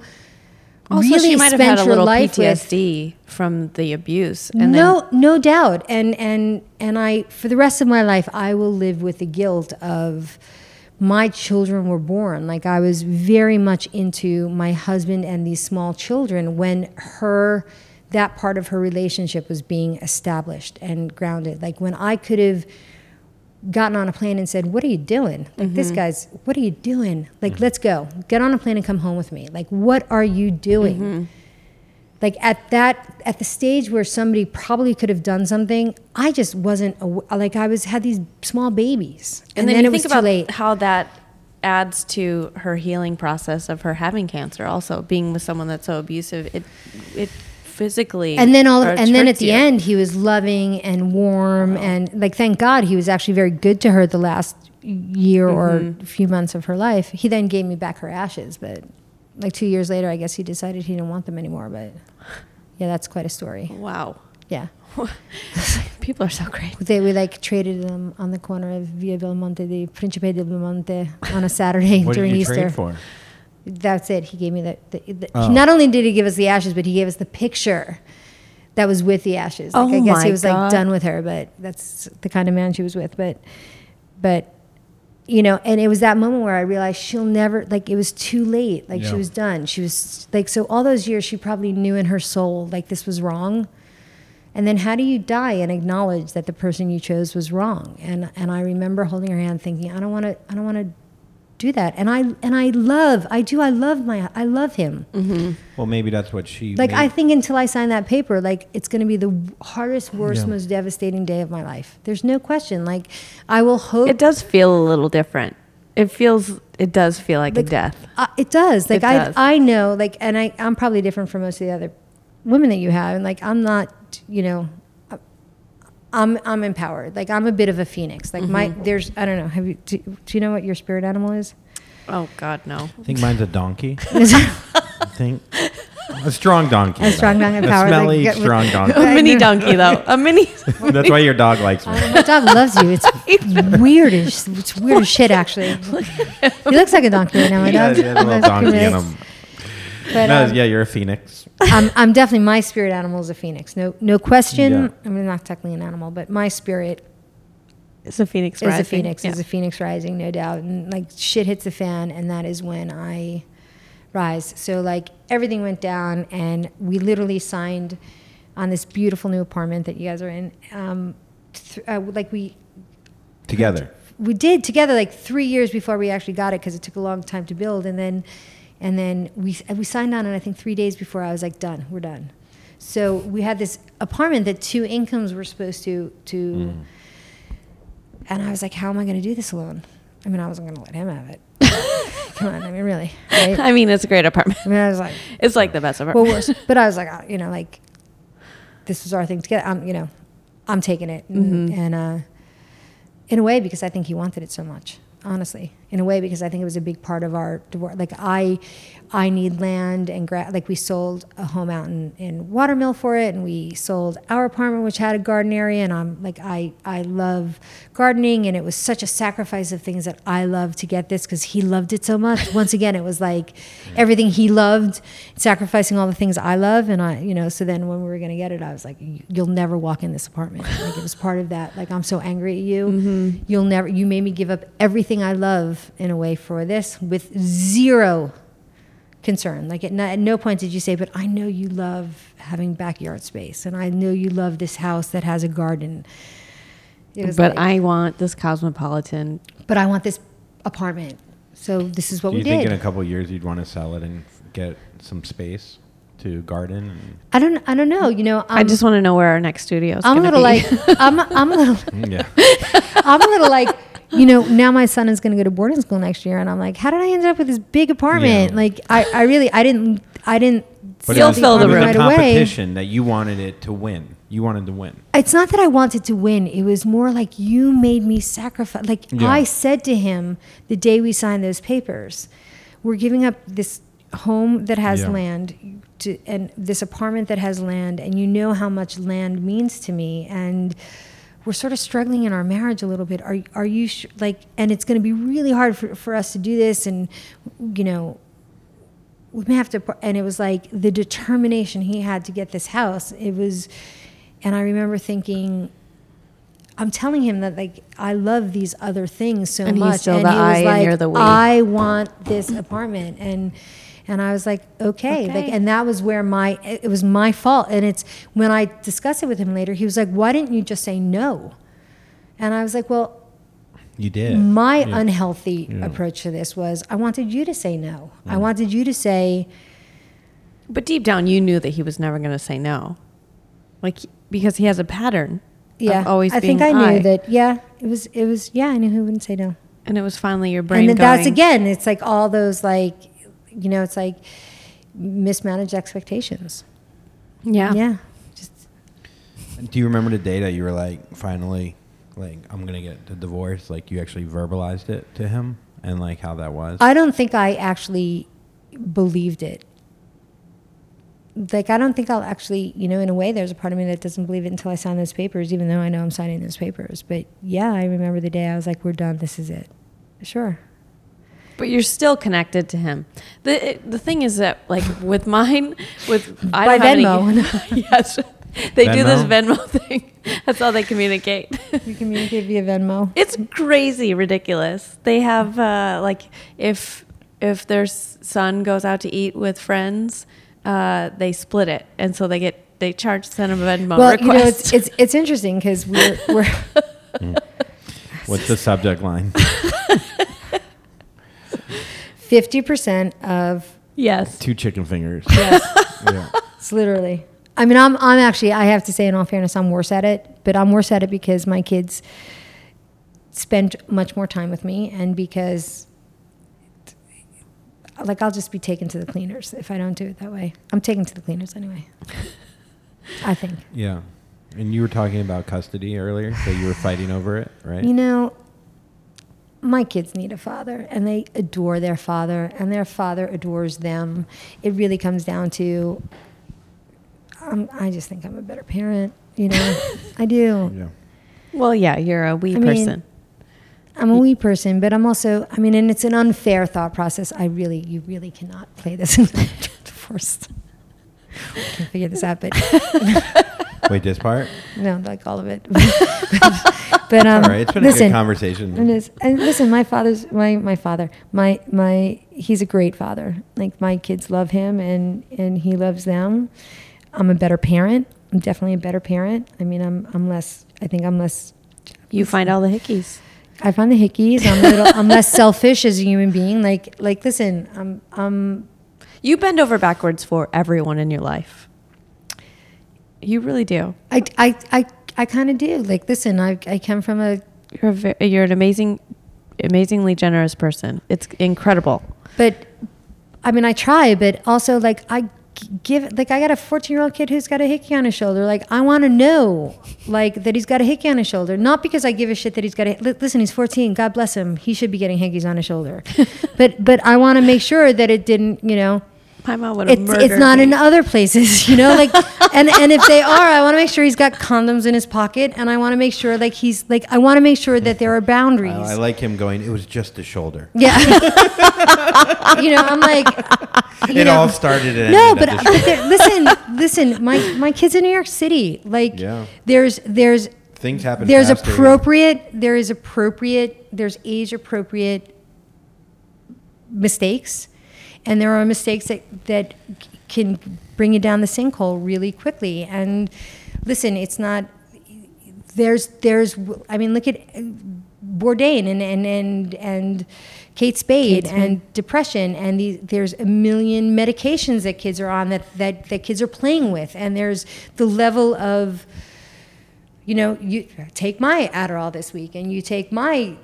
Also, really she might have had a little life with PTSD from the abuse. And no, no doubt. And and and I, for the rest of my life, I will live with the guilt of my children were born. Like I was very much into my husband and these small children when her that part of her relationship was being established and grounded. Like when I could have gotten on a plane and said, "What are you doing? Like this mm-hmm. guy's, what are you doing? Like mm-hmm. let's go. Get on a plane and come home with me. Like what are you doing?" Mm-hmm. Like at that at the stage where somebody probably could have done something i just wasn't like i was had these small babies And, then, you it think was about too late how that adds to her healing process of her having cancer. Also, being with someone that's so abusive, it it physically and then all or and then at the you. end he was loving and warm and like thank god he was actually very good to her the last year Mm-hmm. or few months of her life he then gave me back her ashes but like two years later i guess he decided he didn't want them anymore but yeah that's quite a story Wow, yeah people are so great. they we like traded them on the corner of via belmonte the principe di belmonte on a saturday What did during you easter trade for? that's it. He gave me the. the, the Oh. not only did he give us the ashes, but he gave us the picture that was with the ashes. Like, Oh I guess my he was God. like done with her, but that's the kind of man she was with. But, but, you know, and it was that moment where I realized she'll never like it was too late. Like Yeah. she was done. She was like so all those years she probably knew in her soul like this was wrong. And then how do you die and acknowledge that the person you chose was wrong? And and I remember holding her hand thinking, I don't want to I don't want to do that. And I and I love, I do I love my I love him. Well, maybe that's what she. Like made- I think until I sign that paper, like it's going to be the hardest, worst, Yeah. most devastating day of my life. There's no question. Like I will hope It does feel a little different. It feels. It does feel like, a death. Uh, it does. Like It I, does. I know. Like, and I, I'm probably different from most of the other women that you have. And like, I'm not. You know, I'm, I'm empowered. Like, I'm a bit of a phoenix. Like my, Mm-hmm. there's, I don't know. Have you? Do, do you know what your spirit animal is? Oh God, no. I think mine's a donkey. I think a strong donkey. A strong donkey, A empowered, like, smelly, get with- strong A donkey. mini donkey though. A mini. That's why your dog likes me. My dog loves you. It's weird as it's weird as shit. Actually, he looks like a donkey right now. My Yeah, dog. he has a little donkey in him. But, No, um, yeah, you're a phoenix. I'm, I'm definitely my spirit animal is a phoenix. No, no question. Yeah. I mean, not technically an animal, but my spirit It's a phoenix. is a phoenix. Yeah. Is a phoenix rising, no doubt. And like shit hits the fan, and that is when I rise. So like everything went down, and we literally signed on this beautiful new apartment that you guys are in. Um, th- uh, like we Together. we did together like three years before we actually got it because it took a long time to build and then and then we we signed on and i think three days before i was like done we're done so we had this apartment that two incomes were supposed to to and i was like how am i going to do this alone i mean i wasn't going to let him have it come on i mean really right I mean, it's a great apartment. i mean i was like It's like the best well, apartment. worse. But I was like, you know, like this was our thing together. I'm, you know, I'm taking it, and, Mm-hmm. and uh, in a way because I think he wanted it so much. Honestly, in a way because I think it was a big part of our divorce. Like I, I need land and gra- like we sold a home out in, in Watermill for it, and we sold our apartment which had a garden area, and I'm like I I love gardening, and it was such a sacrifice of things that I love to get this because he loved it so much. Once again, it was like everything he loved, sacrificing all the things I love, and I you know. So then when we were gonna get it, I was like, "You- you'll never walk in this apartment. Like it was part of that. Like I'm so angry at you. Mm-hmm. You'll never. You made me give up everything I love in a way for this with zero concern. Like at no, at no point did you say, "But I know you love having backyard space, and I know you love this house that has a garden." But like, I want this cosmopolitan. but I want this apartment. So this is what Do we you think did. in a couple of years you'd want to sell it and get some space to garden? And, I don't. I don't know. You know, I'm, I um, just want to know where our next studio is. I'm a little be. like I'm. I'm a little. yeah. I'm a little like. You know, now my son is going to go to boarding school next year, and I'm like, how did I end up with this big apartment? Yeah. Like, I, I really, I didn't, I didn't. But You'll fill the room. a right away. competition that you wanted it to win. You wanted to win. it's not that I wanted to win. It was more like you made me sacrifice. Like Yeah. I said to him the day we signed those papers, we're giving up this home that has Yeah. land to, and this apartment that has land, and you know how much land means to me, and we're sort of struggling in our marriage a little bit. Are are you sh- like? And it's going to be really hard for for us to do this, and you know we may have to and it was like the determination he had to get this house it was and i remember thinking i'm telling him that like i love these other things so And he's much still and the he I was and like you're the we. i want this apartment and and i was like okay. like and that was where my it was my fault and it's when i discussed it with him later he was like why didn't you just say no and i was like well You did. my Yeah. unhealthy Yeah. approach to this was I wanted you to say no. I mm. wanted you to say, But deep down, you knew that he was never going to say no, like because he has a pattern. Yeah, of always. I think being I knew high. that. Yeah, it was. It was. Yeah, I knew he wouldn't say no. and it was finally your brain. and then that's again, it's like all those like, you know, it's like mismanaged expectations. Yeah. Yeah, just Do you remember the day that you were like, finally, like, I'm gonna get the divorce? Like, you actually verbalized it to him, and like how that was. I don't think I actually believed it. Like I don't think I'll actually, you know, in a way, there's a part of me that doesn't believe it until I sign those papers, even though I know I'm signing those papers. But yeah, I remember the day I was like, "We're done. This is it." Sure. But you're still connected to him. the The thing is that, like with mine, with I By don't any- Venmo. yes, they do this Venmo? Venmo thing. That's how they communicate. We communicate via Venmo. It's crazy ridiculous. They have uh, like if if their son goes out to eat with friends, uh, they split it, and so they get they charge send them a Venmo well, request. you know, it's it's it's interesting because we're we're What's the subject line? Fifty percent of yes, Two chicken fingers. yes, yeah. it's literally. I mean, I'm I'm actually I have to say in all fairness, I'm worse at it, but I'm worse at it because my kids spend much more time with me, and because like I'll just be taken to the cleaners if I don't do it that way. I'm taken to the cleaners anyway. I think. Yeah. And you were talking about custody earlier, that you were fighting over it, right? You know, my kids need a father and they adore their father and their father adores them. It really comes down to um, I just think I'm a better parent, you know. I do. yeah. well, yeah, you're a wee I mean, person. I'm a wee person, but I'm also I mean, and it's an unfair thought process. I really you really cannot play this in divorce. I can figure this out, but Wait, this part? no, like all of it. but um, All right. It's been a listen, good conversation. It is. And listen, my father's my my father. My my he's a great father. Like my kids love him and and he loves them. I'm a better parent. I'm definitely a better parent. I mean, I'm I'm less I think I'm less You find all the hickeys. I find the hickeys. I'm a little I'm less selfish as a human being. Like like listen, I'm I'm You bend over backwards for everyone in your life. You really do. I I I, I kind of do. Like listen, I I come from a You're a ve- you're an amazing, amazingly generous person. It's incredible. but I mean, I try, but also like I give like I got a 14 year old kid who's got a hickey on his shoulder. Like I want to know like that he's got a hickey on his shoulder, not because I give a shit that he's got a li- listen. He's 14. God bless him. He should be getting hickeys on his shoulder, but but I want to make sure that it didn't, you know. My mom would have It's, murdered it's not me. in other places, you know, like, and, and if they are, I want to make sure he's got condoms in his pocket, and I want to make sure, like, he's like, I want to make sure that there are boundaries. I, I like him going, it was just the shoulder. Yeah. you know, I'm like, it know, all started and no, but, but there, listen, listen. My my kids in New York City, like, Yeah. there's there's Things happen there's faster here. appropriate there is appropriate there's age appropriate mistakes, and there are mistakes that that can bring you down the sinkhole really quickly. And listen, it's not there's there's I mean look at uh, Bourdain and and and and Kate Spade and depression and the, there's a million medications that kids are on that, that that kids are playing with and there's the level of you know you take my Adderall this week and you take my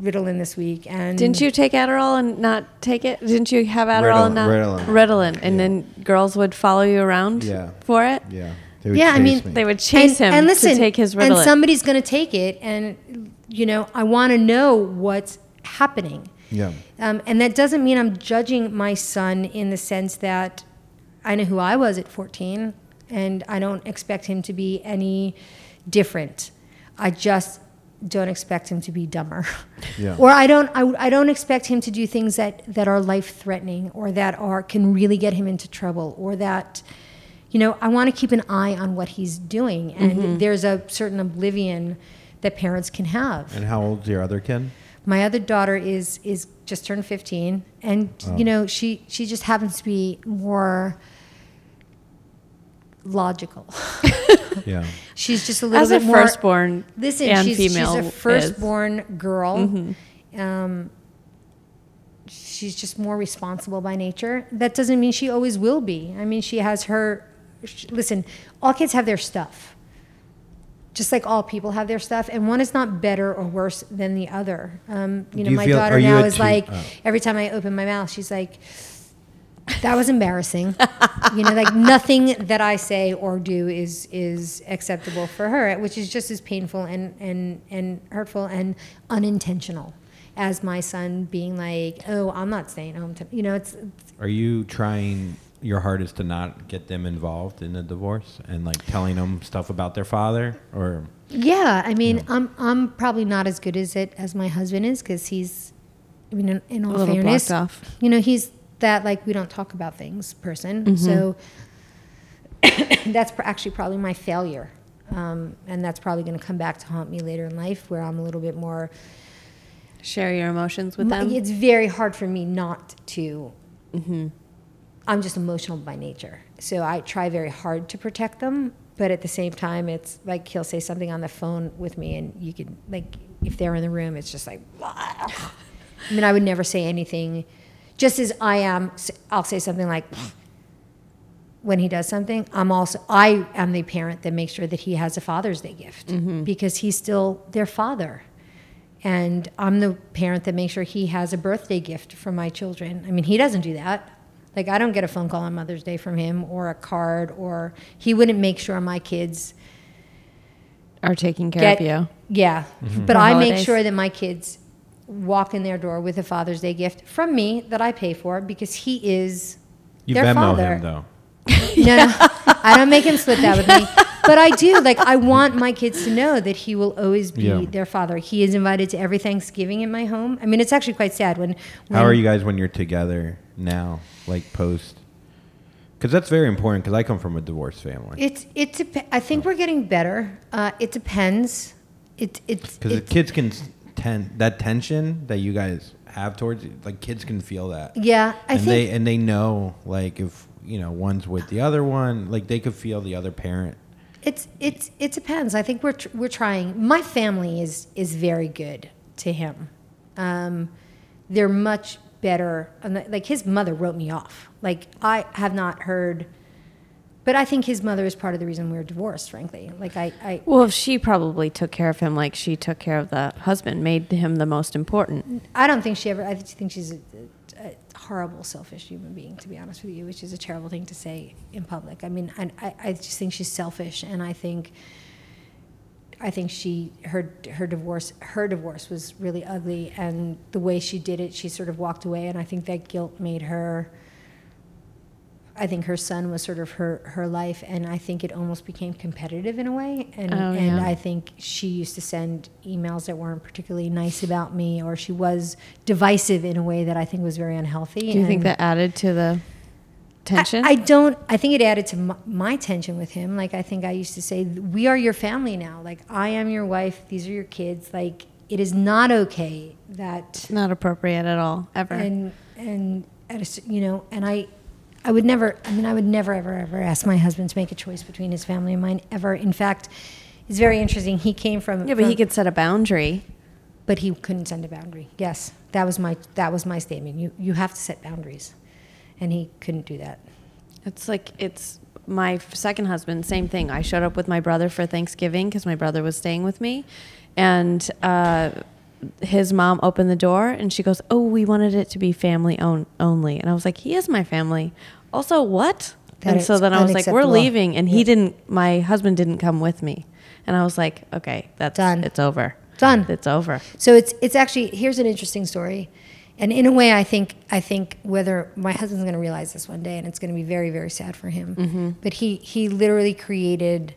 Ritalin this week and Didn't you take Adderall and not take it? Didn't you have Adderall and not Ritalin. Ritalin? And Yeah. then girls would follow you around Yeah. for it. Yeah. They would Yeah, I mean, me. They would chase him to take his and Ritalin. somebody's going to take it and you know I want to know what's happening Yeah. Um, and that doesn't mean I'm judging my son in the sense that I know who I was at 14, and I don't expect him to be any different. I just don't expect him to be dumber. Yeah. or I don't, I, I don't expect him to do things that, that are life threatening or that are, can really get him into trouble or that, you know, I want to keep an eye on what he's doing. And mm-hmm. there's a certain oblivion that parents can have. And how old's your other kid? My other daughter is is just turned 15 and oh. you know she she just happens to be more logical. Yeah. she's just a little As a bit more firstborn Listen, and she's, female she's a is. firstborn girl. Um, she's just more responsible by nature. That doesn't mean she always will be. I mean, she has her. sh listen, all kids have their stuff, just like all people have their stuff, and one is not better or worse than the other. Um, you know, you my feel- daughter now is two- like oh. every time I open my mouth, she's like. That was embarrassing. you know, like nothing that I say or do is is acceptable for her, which is just as painful and and and hurtful and unintentional as my son being like, "Oh, I'm not staying home." To, you know, it's, it's Are you trying your hardest to not get them involved in the divorce and like telling them stuff about their father or yeah. I mean, I'm I'm probably not as good as it as my husband is because he's, I mean, in, in all little fairness, blocked you know, he's that like we don't talk about things person. Mm-hmm. So that's actually probably my failure. Um, and that's probably going to come back to haunt me later in life where I'm a little bit more Share your emotions with them. It's very hard for me not to. Mm-hmm. I'm just emotional by nature, so I try very hard to protect them. But at the same time, it's like he'll say something on the phone with me, and you can like if they're in the room, it's just like. I mean, I would never say anything. Just as I am, I'll say something like. When he does something, I'm also I am the parent that makes sure that he has a Father's Day gift Mm-hmm. because he's still their father and I'm the parent that makes sure he has a birthday gift for my children. I mean, he doesn't do that. Like, I don't get a phone call on Mother's Day from him or a card, or he wouldn't make sure my kids Are taking care get. of you. Yeah. Mm-hmm. But For I make sure that my kids walk in their door with a Father's Day gift from me that I pay for because he is you their Venmo father. him though? No, no, I don't make him split that with me. But I do. Like, I want my kids to know that he will always be Yeah. their father. He is invited to every Thanksgiving in my home. I mean, it's actually quite sad when. when How are you guys when you're together now, like post? Because that's very important. Because I come from a divorced family. It's it's. I think we're getting better. Uh, it depends. It it's Because the kids can ten that tension that you guys have towards like kids can feel that. yeah. I and think they and they know like if you know one's with the other one, like they could feel the other parent. It's it's it depends. I think we're tr- we're trying. My family is is very good to him. Um, they're much better. Like his mother wrote me off. Like I have not heard, but I think his mother is part of the reason we're divorced. Frankly, like I, I Well, she probably took care of him like she took care of the husband, made him the most important. I don't think she ever. I think she's a, a horrible, selfish human being, to be honest with you, which is a terrible thing to say in public. I mean, I, I, I just think she's selfish, and I think, I think she her her divorce her divorce was really ugly, and the way she did it, she sort of walked away, and I think that guilt made her. I think her son was sort of her, her life, and I think it almost became competitive in a way. And, Oh, and yeah. I think she used to send emails that weren't particularly nice about me, or she was divisive in a way that I think was very unhealthy. Do you think that added to the tension? I, I don't. I think it added to my, my tension with him. Like I think I used to say, "We are your family now. Like I am your wife. These are your kids. Like it is not okay that Not appropriate at all, ever. and and at a s you know and I I would never I mean I would never ever ever ask my husband to make a choice between his family and mine ever. In fact, it's very interesting. He came from yeah, but he could set a boundary. but he couldn't send a boundary. Yes, that was my that was my statement. You you have to set boundaries, and he couldn't do that. It's like it's my second husband. Same thing. I showed up with my brother for Thanksgiving because my brother was staying with me, and uh, his mom opened the door and she goes, "Oh, we wanted it to be family own- only," and I was like, "He is my family." Also, what? That and so then I was like, "We're leaving," and he Yeah. didn't. My husband didn't come with me, and I was like, "Okay, that's Done. It's over. Done. It's over." So it's it's actually here's an interesting story, and in a way, I think I think whether my husband's going to realize this one day, and it's going to be very very sad for him. But he he literally created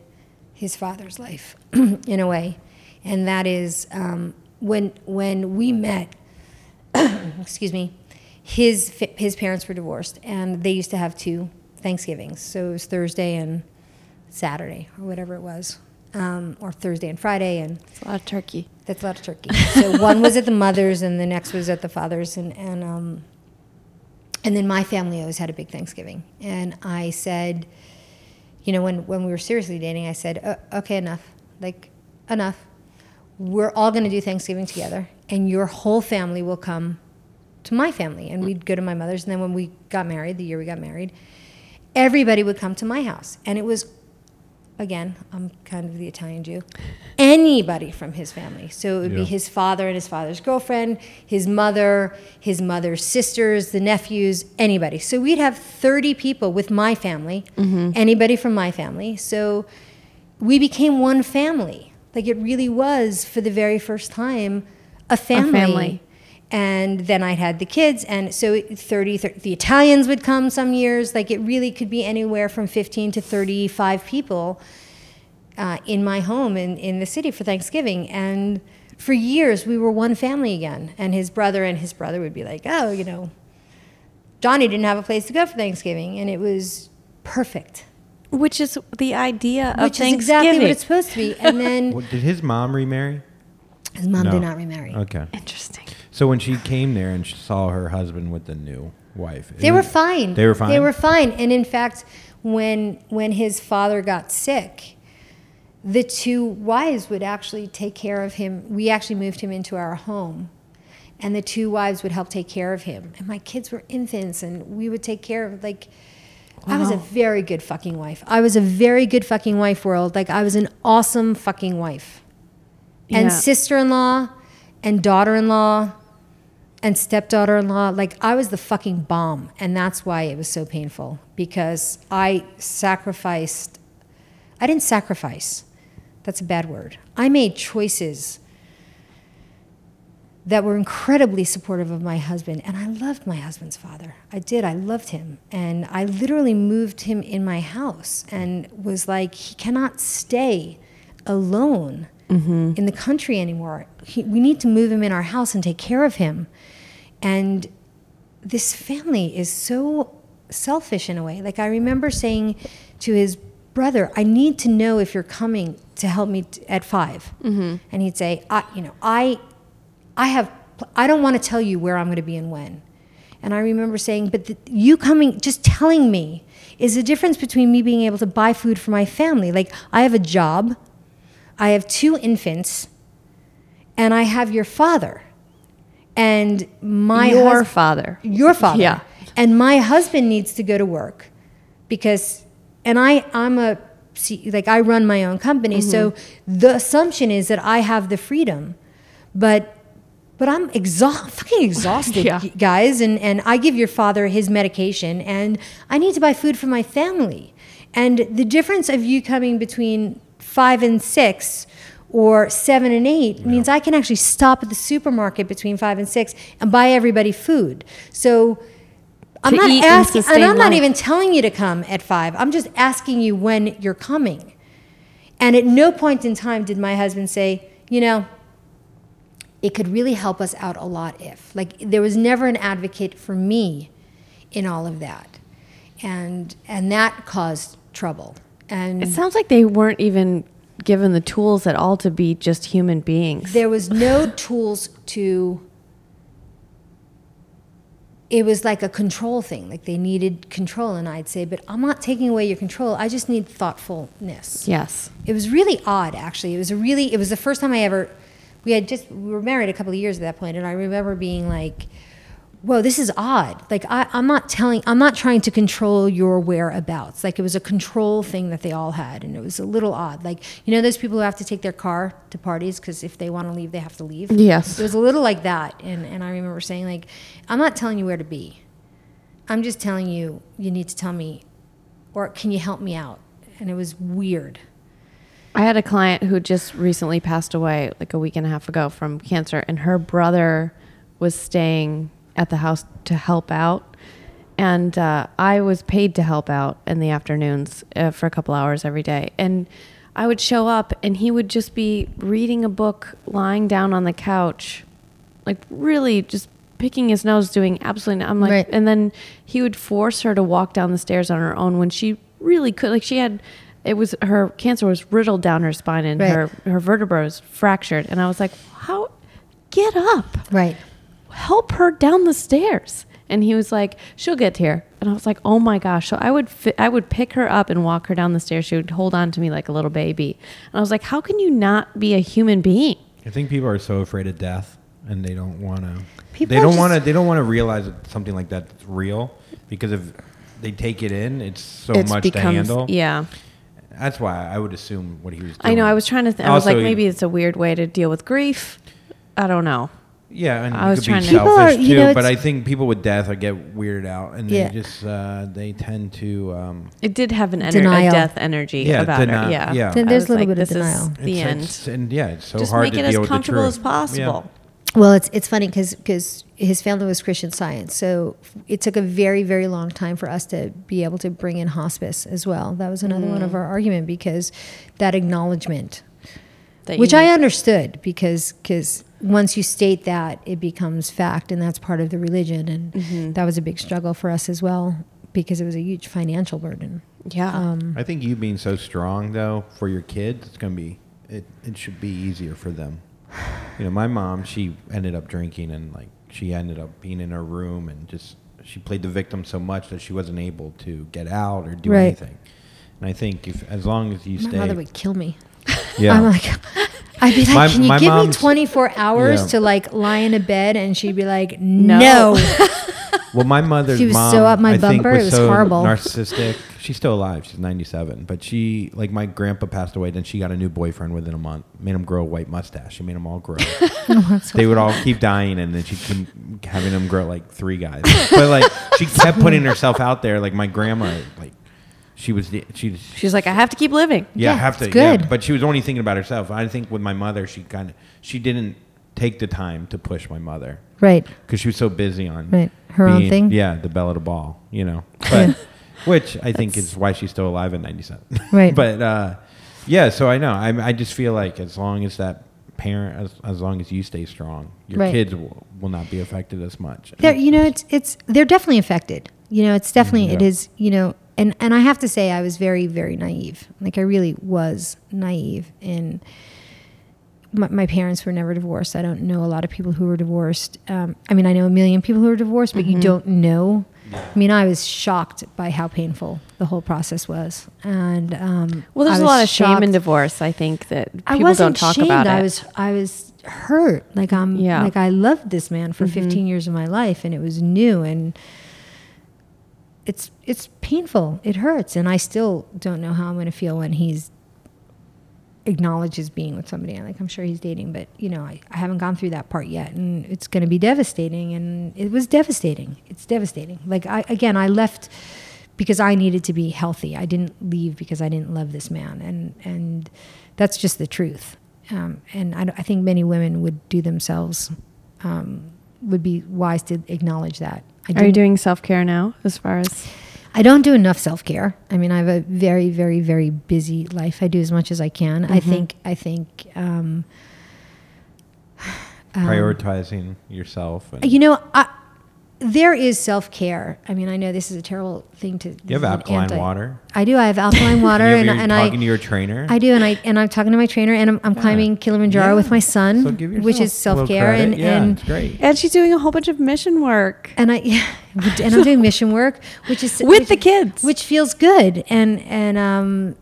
his father's life in a way, and that is um, when when we met. excuse me, his his parents were divorced, and they used to have two Thanksgivings. So it was Thursday and Saturday, or whatever it was, um, or Thursday and Friday, and It's a lot of turkey. that's a lot of turkey. So one was at the mother's, and the next was at the father's, and and um, and then my family always had a big Thanksgiving. And I said, you know, when when we were seriously dating, I said, "Uh, okay, enough, like enough. We're all going to do Thanksgiving together, and your whole family will come to my family, and we'd go to my mother's. And then when we got married, the year we got married, everybody would come to my house, and it was again, I'm kind of the Italian Jew, anybody from his family. So it would be his father and his father's girlfriend, his mother, his mother's sisters, the nephews, anybody. So we'd have 30 people with my family, mm-hmm. anybody from my family. So we became one family. Like it really was for the very first time a family. family. And then I had the kids, and so 30, 30, the Italians would come some years. Like it really could be anywhere from 15 to 35 people uh, in my home in, in the city for Thanksgiving. And for years, we were one family again. And his brother and his brother would be like, oh, you know, Johnny didn't have a place to go for Thanksgiving. And it was perfect, Which is the idea of which is exactly what it's supposed to be. And then What, did his mom remarry? his mom No. did not remarry. Okay. Interesting. So when she came there and she saw her husband with the new wife, They were was- fine. They were fine. They were fine. And in fact, when when his father got sick, the two wives would actually take care of him. We actually moved him into our home. And the two wives would help take care of him. And my kids were infants and we would take care of like I was a very good fucking wife. I was a very good fucking wife world. Like I was an awesome fucking wife. And Yeah. sister-in-law and daughter-in-law and stepdaughter in law, like I was the fucking bomb. And that's why it was so painful because I sacrificed, I didn't sacrifice. That's a bad word. I made choices that were incredibly supportive of my husband. And I loved my husband's father. I did. I loved him. And I literally moved him in my house and was like, he cannot stay alone mm-hmm. in the country anymore. He, we need to move him in our house and take care of him. And this family is so selfish in a way. Like I remember saying to his brother, "I need to know if you're coming to help me t- at 5 mm-hmm. And he'd say, "I, you know, I, I have, I don't want to tell you where I'm going to be and when." And I remember saying, "But the, you coming, just telling me, is the difference between me being able to buy food for my family. Like I have a job, I have two infants, and I have your father." And my Your hus- father. your father. Yeah. And my husband needs to go to work because, and I, I'm a, see, like I run my own company. So Mm-hmm. the assumption is that I have the freedom, but, but I'm exhausted, fucking exhausted, Yeah. guys. And, and I give your father his medication and I need to buy food for my family. And the difference of you coming between five and six or seven and eight means I can actually stop at the supermarket between five and six and buy everybody food. So I'm not eat and asking, and, I'm not even telling you to come at five. I'm just asking you when you're coming. And at no point in time did my husband say, you know, it could really help us out a lot if. Like there was never an advocate for me in all of that. And and that caused trouble. And It sounds like they weren't even given the tools at all to be just human beings. there was no tools to it was like a control thing like they needed control and i'd say but i'm not taking away your control i just need thoughtfulness yes. it was really odd actually it was a really it was the first time i ever we had just we were married a couple of years at that point and i remember being like whoa this is odd. Like I, i'm not telling i'm not trying to control your whereabouts. Like it was a control thing that they all had and it was a little odd. Like you know those people who have to take their car to parties? Because if they want to leave they have to leave? Yes. it was a little like that and, and i remember saying like i'm not telling you where to be. I'm just telling you you need to tell me or can you help me out? And it was weird I had a client who just recently passed away, like a week and a half ago, from cancer, and her brother was staying at the house to help out. And uh, I was paid to help out in the afternoons uh, for a couple hours every day. And I would show up, and he would just be reading a book, lying down on the couch, like really just picking his nose, doing absolutely. I'm like, Right. and then he would force her to walk down the stairs on her own when she really could. Like she had, it was her cancer was riddled down her spine and Right. her her vertebra was fractured. And I was like, how? Get up, right help her down the stairs. And he was like, she'll get here. And I was like, oh my gosh. So I would fi- I would pick her up and walk her down the stairs. She would hold on to me like a little baby. And I was like, how can you not be a human being? I think people are so afraid of death and they don't want to. People They don't want to. They don't want to realize that something like that's real because if they take it in, it's so It's much becomes to handle. yeah. That's why I would assume what he was. doing. I know. I was trying to. Th- I was Also, like, maybe it's a weird way to deal with grief. I don't know. Yeah, and I was could trying be to- People selfish are- you too. know, but I think people with death I get weirded out, and Yeah. they just uh, they tend to. Um, It did have an ener- a Denial. death energy Yeah, about deni- it. Yeah. yeah. Then I there's was a little like, bit of this is denial. The it's- end. it's- and yeah, it's so Just hard make to it deal as with the comfortable truth. as possible. Well, it's it's funny because because his family was Christian Science, so it took a very very long time for us to be able to bring in hospice as well. That was another one Mm. of our argument because that acknowledgement, That which you I understood because because once you state that, it becomes fact, and that's part of the religion, and Mm-hmm. that was a big struggle for us as well because it was a huge financial burden. Yeah. Um, I think you being so strong though for your kids, it's gonna be it. It should be easier for them. You know, my mom, she ended up drinking and like she ended up being in her room and just she played the victim so much that she wasn't able to get out or do Right. anything. And I think if as long as you my stay, mother would kill me. yeah, I'm like, I'd be like, My- can you give me 24 hours Yeah. to like lie in a bed? And she'd be like, No. no. Well, my mother's She was mom, so up my I think, bumper, it was so horrible. Narcissistic. She's still alive. She's 97. But she, like, my grandpa passed away. Then she got a new boyfriend within a month. Made him grow a white mustache. She made them all grow. they would all keep dying, and then she keep having them grow like three guys. But like, she kept putting herself out there. Like my grandma, like, she was the she. She's like, I have to keep living. Yeah, Yeah, have to. it's Yeah, but she was only thinking about herself. I think with my mother, she kind of she didn't take the time to push my mother right. because she was so busy on Right. Her own thing? Yeah, the belle of the ball, you know. But which I think is why she's still alive at 97. Right. but uh, yeah, so I know. I, I just feel like as long as that parent, as, as long as you stay strong, your Right. kids will, will not be affected as much. They're, you know, it's, it's, they're definitely affected. You know, it's definitely, it Yeah. is, you know, and, and I have to say, I was very, very naive. Like, I really was naive. And my, my parents were never divorced. I don't know a lot of people who were divorced. Um, I mean, I know a million people who are divorced, but you don't know. I mean, I was shocked by how painful the whole process was. And, um, Well, there's a lot of shame in divorce. I think that I people wasn't don't talk shamed. about it. I was I was hurt. Like I'm Yeah. Mm-hmm. like I loved this man for 15 years of my life and it was new and it's it's painful. It hurts and I still don't know how I'm going to feel when he's acknowledges being with somebody. Like I'm sure he's dating, but you know, I, I haven't gone through that part yet and it's going to be devastating and it was devastating. It's devastating. Like I again, I left because I needed to be healthy. I didn't leave because I didn't love this man, and and that's just the truth. Um, and I, I think many women would do themselves um, would be wise to acknowledge that. I Are you doing self care now? As far as I don't do enough self care. I mean, I have a very, very, very busy life. I do as much as I can. I think. I think. Um, um, Prioritizing yourself. And You know, I, there is self care. I mean, I know this is a terrible thing to. you have this alkaline anti- water. I do. I have alkaline water, You have and, your- and I talking to your trainer. I do, and I and I'm talking to my trainer, and I'm, I'm climbing Kilimanjaro Yeah. with my son, So which is self care, and yeah, and great. and she's doing a whole bunch of mission work. and I yeah, and I'm doing mission work, which is With which- the kids. which feels good, and and um.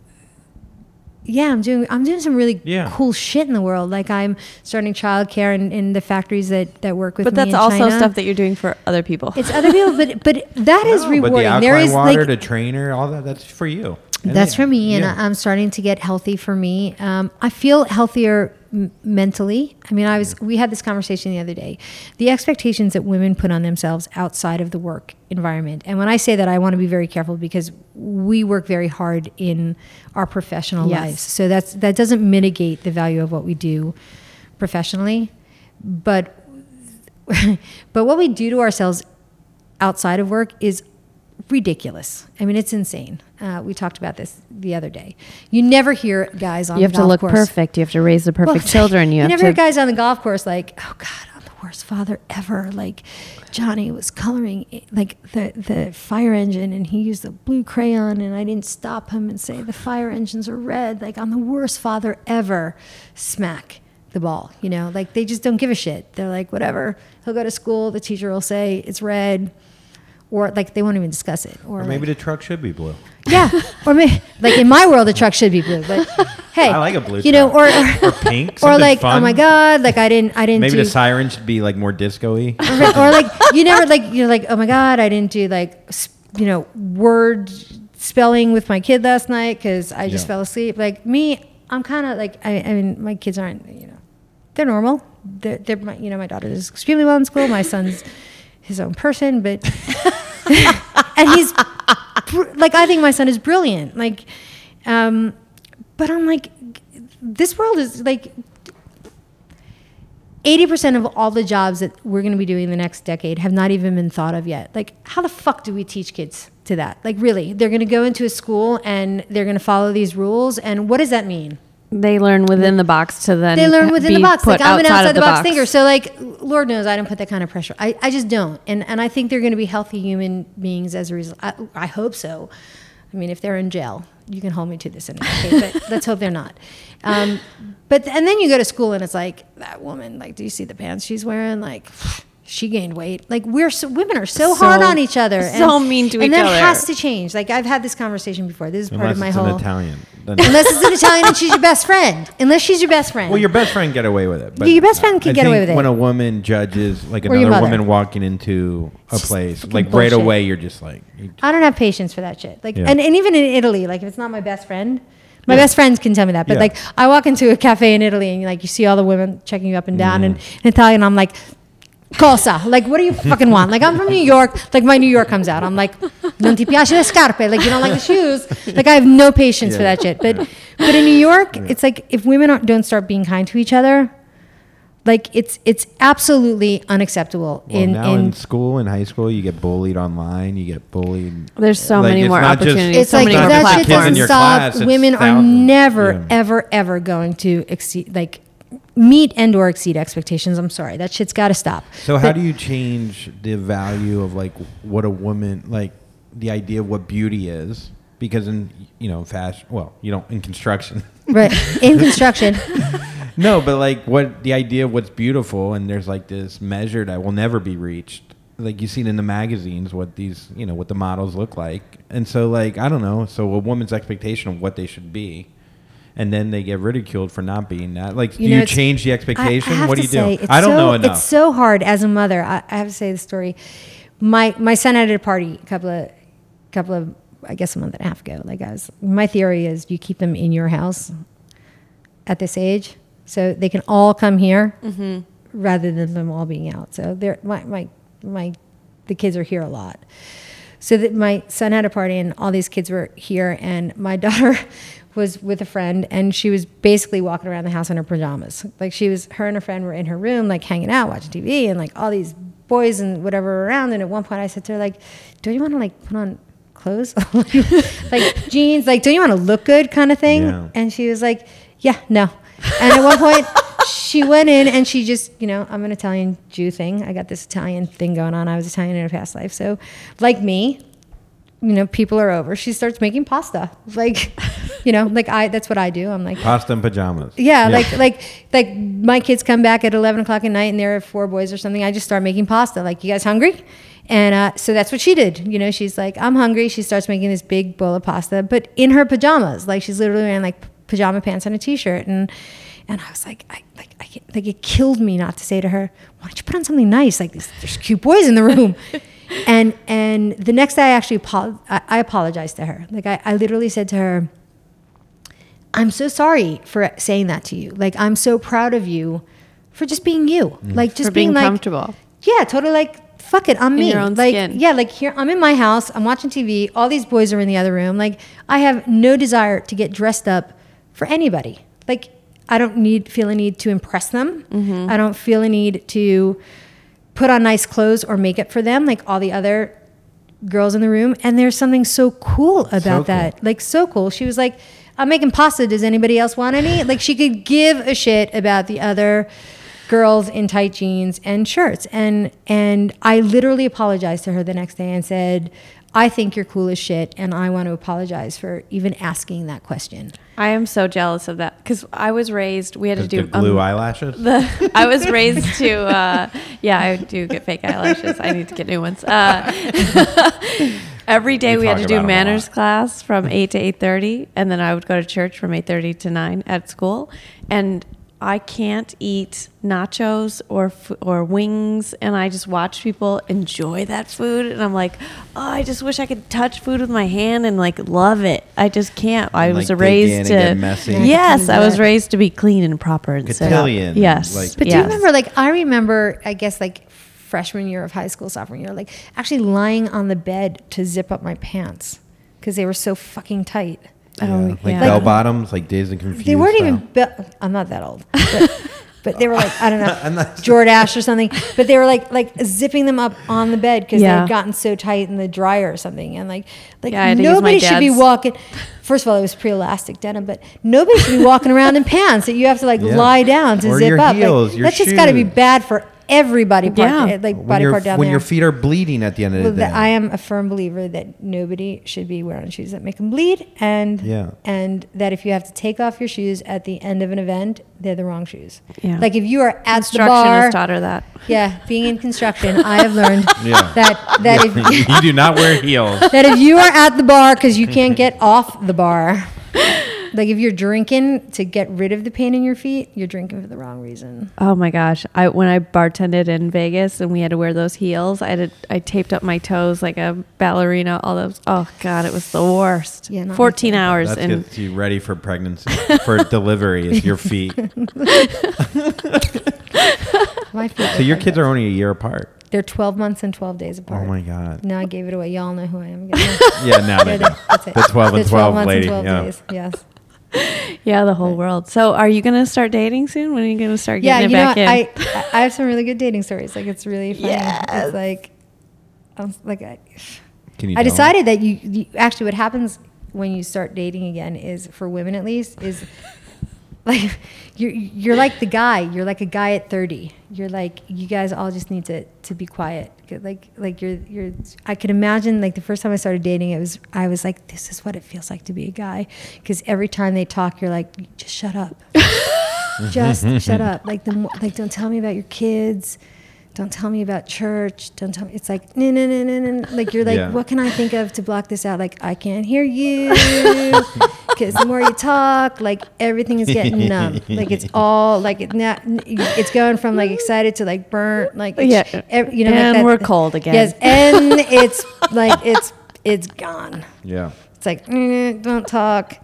Yeah, I'm doing I'm doing some really Yeah. cool shit in the world. Like I'm starting childcare in, in the factories that, that work with But me that's in also China. stuff that you're doing for other people. it's other people, but but that is No, rewarding. But the alkaline there is water, like the trainer, all that, that's for you. And That's yeah, for me, and yeah. I- I'm starting to get healthy for me. Um, I feel healthier m- mentally. I mean, I was we had this conversation the other day. The expectations that women put on themselves outside of the work environment, and when I say that, I want to be very careful because we work very hard in our professional Yes. lives. So that's that doesn't mitigate the value of what we do professionally, but but what we do to ourselves outside of work is ridiculous. I mean, it's insane. Uh, we talked about this the other day. You never hear guys on you have to look course. perfect. You have to raise the perfect Well, children. You, have never to. hear guys on the golf course like, "Oh God, I'm the worst father ever." Like Johnny was coloring like the the fire engine, and he used the blue crayon, and I didn't stop him and say the fire engines are red. Like I'm the worst father ever. Smack the ball. You know, like they just don't give a shit. They're like, whatever. He'll go to school. The teacher will say it's red. Or like they won't even discuss it. Or, Or maybe like, the truck should be blue. yeah, or maybe like in my world, the truck should be blue, but hey, I like a blue You know, or or, or pink. or like, oh fun. oh my god, like I didn't, I didn't Maybe do the siren should be like more disco-y. or, or like you never like you're like oh my god i didn't do like you know word spelling with my kid last night because i just Yeah. fell asleep like me i'm kind of like I, I mean my kids aren't you know they're normal they're, they're my, you know my daughter does extremely well in school my son's his own person but and he's like i think my son is brilliant like um but i'm like this world is like 80% of all the jobs that we're going to be doing the next decade have not even been thought of yet. Like, how the fuck do we teach kids to that? Like, really? They're going to go into a school and they're going to follow these rules. And what does that mean? They learn within the box to then They learn within the box. Like, I'm an outside outside the box, thinker. So, like, Lord knows I don't put that kind of pressure. I, I just don't. And, and I think they're going to be healthy human beings as a result. I, I hope so. I mean, if they're in jail, you can hold me to this in decade, but let's hope they're not. Um, but and then you go to school and it's like that woman. Like, do you see the pants she's wearing? Like, she gained weight. Like, we're so, women are so, So- hard on each other, so mean to each other, and that has to change. Like, I've had this conversation before. This is part of my it's whole. an Italian. Unless it's an Italian and she's your best friend. Unless she's your best friend. well, your best friend get away with it. But Yeah, your best friend can I get away with it. When a woman judges like Or another woman walking into a It's just place, fucking like right away, you're just like, you- I don't have patience for that shit. Like, Yeah. and, and even in Italy, like if it's not my best friend, my Yeah. best friends can tell me that. But Yeah. like, I walk into a cafe in Italy and like you see all the women checking you up and down, and Mm. in Italian, I'm like. Cosa? Like, what do you fucking want? Like, I'm from New York. Like, my New York comes out. I'm like, non ti piace le scarpe? Like, you don't like the shoes? Like, I have no patience for that shit. But, but in New York, it's like if women aren't, don't start being kind to each other, like it's it's absolutely unacceptable. well, in now in, in school, in high school, you get bullied online. You get bullied. There's so Like, many more not just- opportunities. it's so like many if that shit kids in platforms. doesn't stop, class, women are never, Yeah. ever, ever going to exceed like meet and or exceed expectations. I'm sorry, that shit's got to stop. So how But- do you change the value of like what a woman like the idea of what beauty is? Because in you know fashion, well, you don't in construction. right in construction? no, but like what the idea of what's beautiful, and there's like this measure that will never be reached. Like you see it in the magazines, what these you know what the models look like, and so like I don't know. So a woman's expectation of what they should be. And then they get ridiculed for not being that. Like, do know, you change the expectation? I have what do you say, do? it's I don't so- know enough. It's so hard as a mother. I, I have to say the story. My my son had a party a couple of couple of I guess a month and a half ago. Like I was, my theory is you keep them in your house at this age, so they can all come here mm-hmm. rather than them all being out. So they're my my my the kids are here a lot. So that my son had a party and all these kids were here, and my daughter was with a friend, and she was basically walking around the house in her pajamas. Like she was, her and her friend were in her room, like hanging out, watching TV, and like all these boys and whatever around. And at one point, I said to her, like, "Do you want to like put on clothes, like jeans? Like, do you want to look good, kind of thing?" Yeah. And she was like, "Yeah, no." And at one point, she went in and she just, you know, I'm an Italian Jew thing. I got this Italian thing going on. I was Italian in a past life. So, like me, you know, people are over. She starts making pasta. Like, you know, like I, that's what I do. I'm like, Pasta and pajamas. yeah, like, like, like my kids come back at 11 o'clock at night and there are four boys or something. I just start making pasta. Like, you guys hungry? And uh, so that's what she did. You know, she's like, I'm hungry. She starts making this big bowl of pasta, but in her pajamas. Like, she's literally wearing like pajama pants and a t-shirt. And, and I was like, I, like, I can't, like, it killed me not to say to her, why don't you put on something nice? Like, there's, there's cute boys in the room. and, and the next day I actually, apo- I, I apologized to her. Like, I, I literally said to her, I'm so sorry for saying that to you. Like, I'm so proud of you for just being you. Like, just For being like, comfortable. Yeah, totally. Like, fuck it, I'm In me. your own like, skin. yeah, like here, I'm in my house. I'm watching TV. All these boys are in the other room. Like, I have no desire to get dressed up for anybody. Like, I don't need feel a need to impress them. Mm-hmm. I don't feel a need to put on nice clothes or makeup for them, like all the other girls in the room. And there's something so cool about cool. that. Like so cool. She was like, I'm making pasta. Does anybody else want any? Like she could give a shit about the other girls in tight jeans and shirts. And and I literally apologized to her the next day and said, I think you're cool as shit, and I want to apologize for even asking that question. I am so jealous of that because I was raised. We had to do glue um, eyelashes. the I was raised to uh, yeah I do get fake eyelashes I need to get new ones uh, Every day We we, had to do about 'em a manners class from eight to eight thirty, and then I would go to church from eight thirty to nine at school. And I can't eat nachos or or wings, and I just watch people enjoy that food, and I'm like, oh, I just wish I could touch food with my hand and like love it. I just can't. I And, was like, raised to get messy. yes, I was raised to be clean and proper and set up. Cotillion, Yes, like- But do you remember, like, I remember, I guess, like freshman year of high school, sophomore year, like actually lying on the bed to zip up my pants because they were so fucking tight. Oh, Yeah, like yeah. bell bottoms, like Dazed and Confused. They weren't style. even, be- I'm not that old, but, but they were like, I don't know, not- Jordache or something, but they were like, like zipping them up on the bed because they Yeah. had gotten so tight in the dryer or something. And like, like Yeah, I had to use my nobody should be walking. First of all, it was pre-elastic denim, but nobody should be walking around in pants that you have to like Yeah. lie down to Or zip your up. heels, like, your that's just got to be bad for everybody. Part, Yeah. like when, body your, part down when there. your feet are bleeding at the end of Well, the day. I am a firm believer that nobody should be wearing shoes that make them bleed, and Yeah. and that if you have to take off your shoes at the end of an event, they're the wrong shoes. Yeah. Like if you are at the Instruction bar, has taught her that. yeah, being in construction, I have learned Yeah. that that if you do not wear heels. that if you are at the bar because you can't get off the bar, like if you're drinking to get rid of the pain in your feet, you're drinking for the wrong reason. Oh my gosh! I when I bartended in Vegas and we had to wear those heels, I had to, I taped up my toes like a ballerina. All those. Oh god, it was the worst. Yeah, not fourteen thing. hours That's and gets you ready for pregnancy, for delivery. Is your feet. My feet. So your kids are only a year apart. they're 12 months and 12 days oh apart. Oh my god. Now I gave it away. Y'all know who I am. Yeah, now they do. That's it. The 12 and The 12 months lady, And 12 yeah. days. Yes. Yeah, the whole world. So, are you gonna start dating soon? When are you gonna start Yeah, getting you it know, back in? I I have some really good dating stories. Like it's really funny. Yes. It's like, I was like I, Can you? I tell 'em? decided that you, you actually what happens when you start dating again is for women at least is like you're you're like the guy. You're like a guy at thirty. You're like you guys all just need to to be quiet. Like like you're you're. I could imagine like the first time I started dating, it was I was like this is what it feels like to be a guy because every time they talk, you're like just shut up, just shut up. Like the like don't tell me about your kids. Don't tell me about church. Don't tell me. It's like no, no, no, no, no. Like you're like, Yeah. what can I think of to block this out? Like I can't hear you because the more you talk, like everything is getting numb. Like it's all like it now. It's going from like excited to like burnt. Like Yeah. ev- you know, like And that- we're cold again. Yes, and it's like it's it's gone. Yeah. It's like "Mm, don't talk.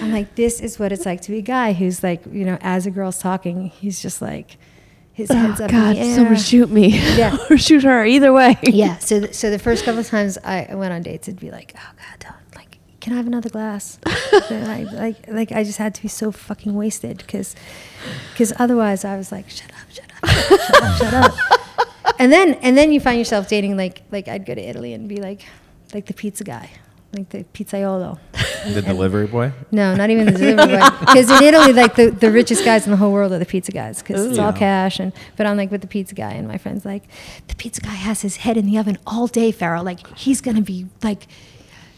I'm like, this is what it's like to be a guy who's like, you know, as a girl's talking, he's just like, his head's oh up God! in the air. Someone shoot me. Yeah. or shoot her. Either way. yeah. So, th- so the first couple of times I went on dates, it'd be like, oh God, don't like, can I have another glass? I, like, like I just had to be so fucking wasted because, because otherwise I was like, shut up, shut up, shut up, shut up. And then, and then you find yourself dating like, like I'd go to Italy and be like, like the pizza guy, like the pizzaiolo. The delivery boy. No, not even the delivery boy. Because in Italy, like the, the richest guys in the whole world are the pizza guys because it's all cash. And but I'm like with the pizza guy, and my friend's like, the pizza guy has his head in the oven all day, Farrell. Like he's gonna be like.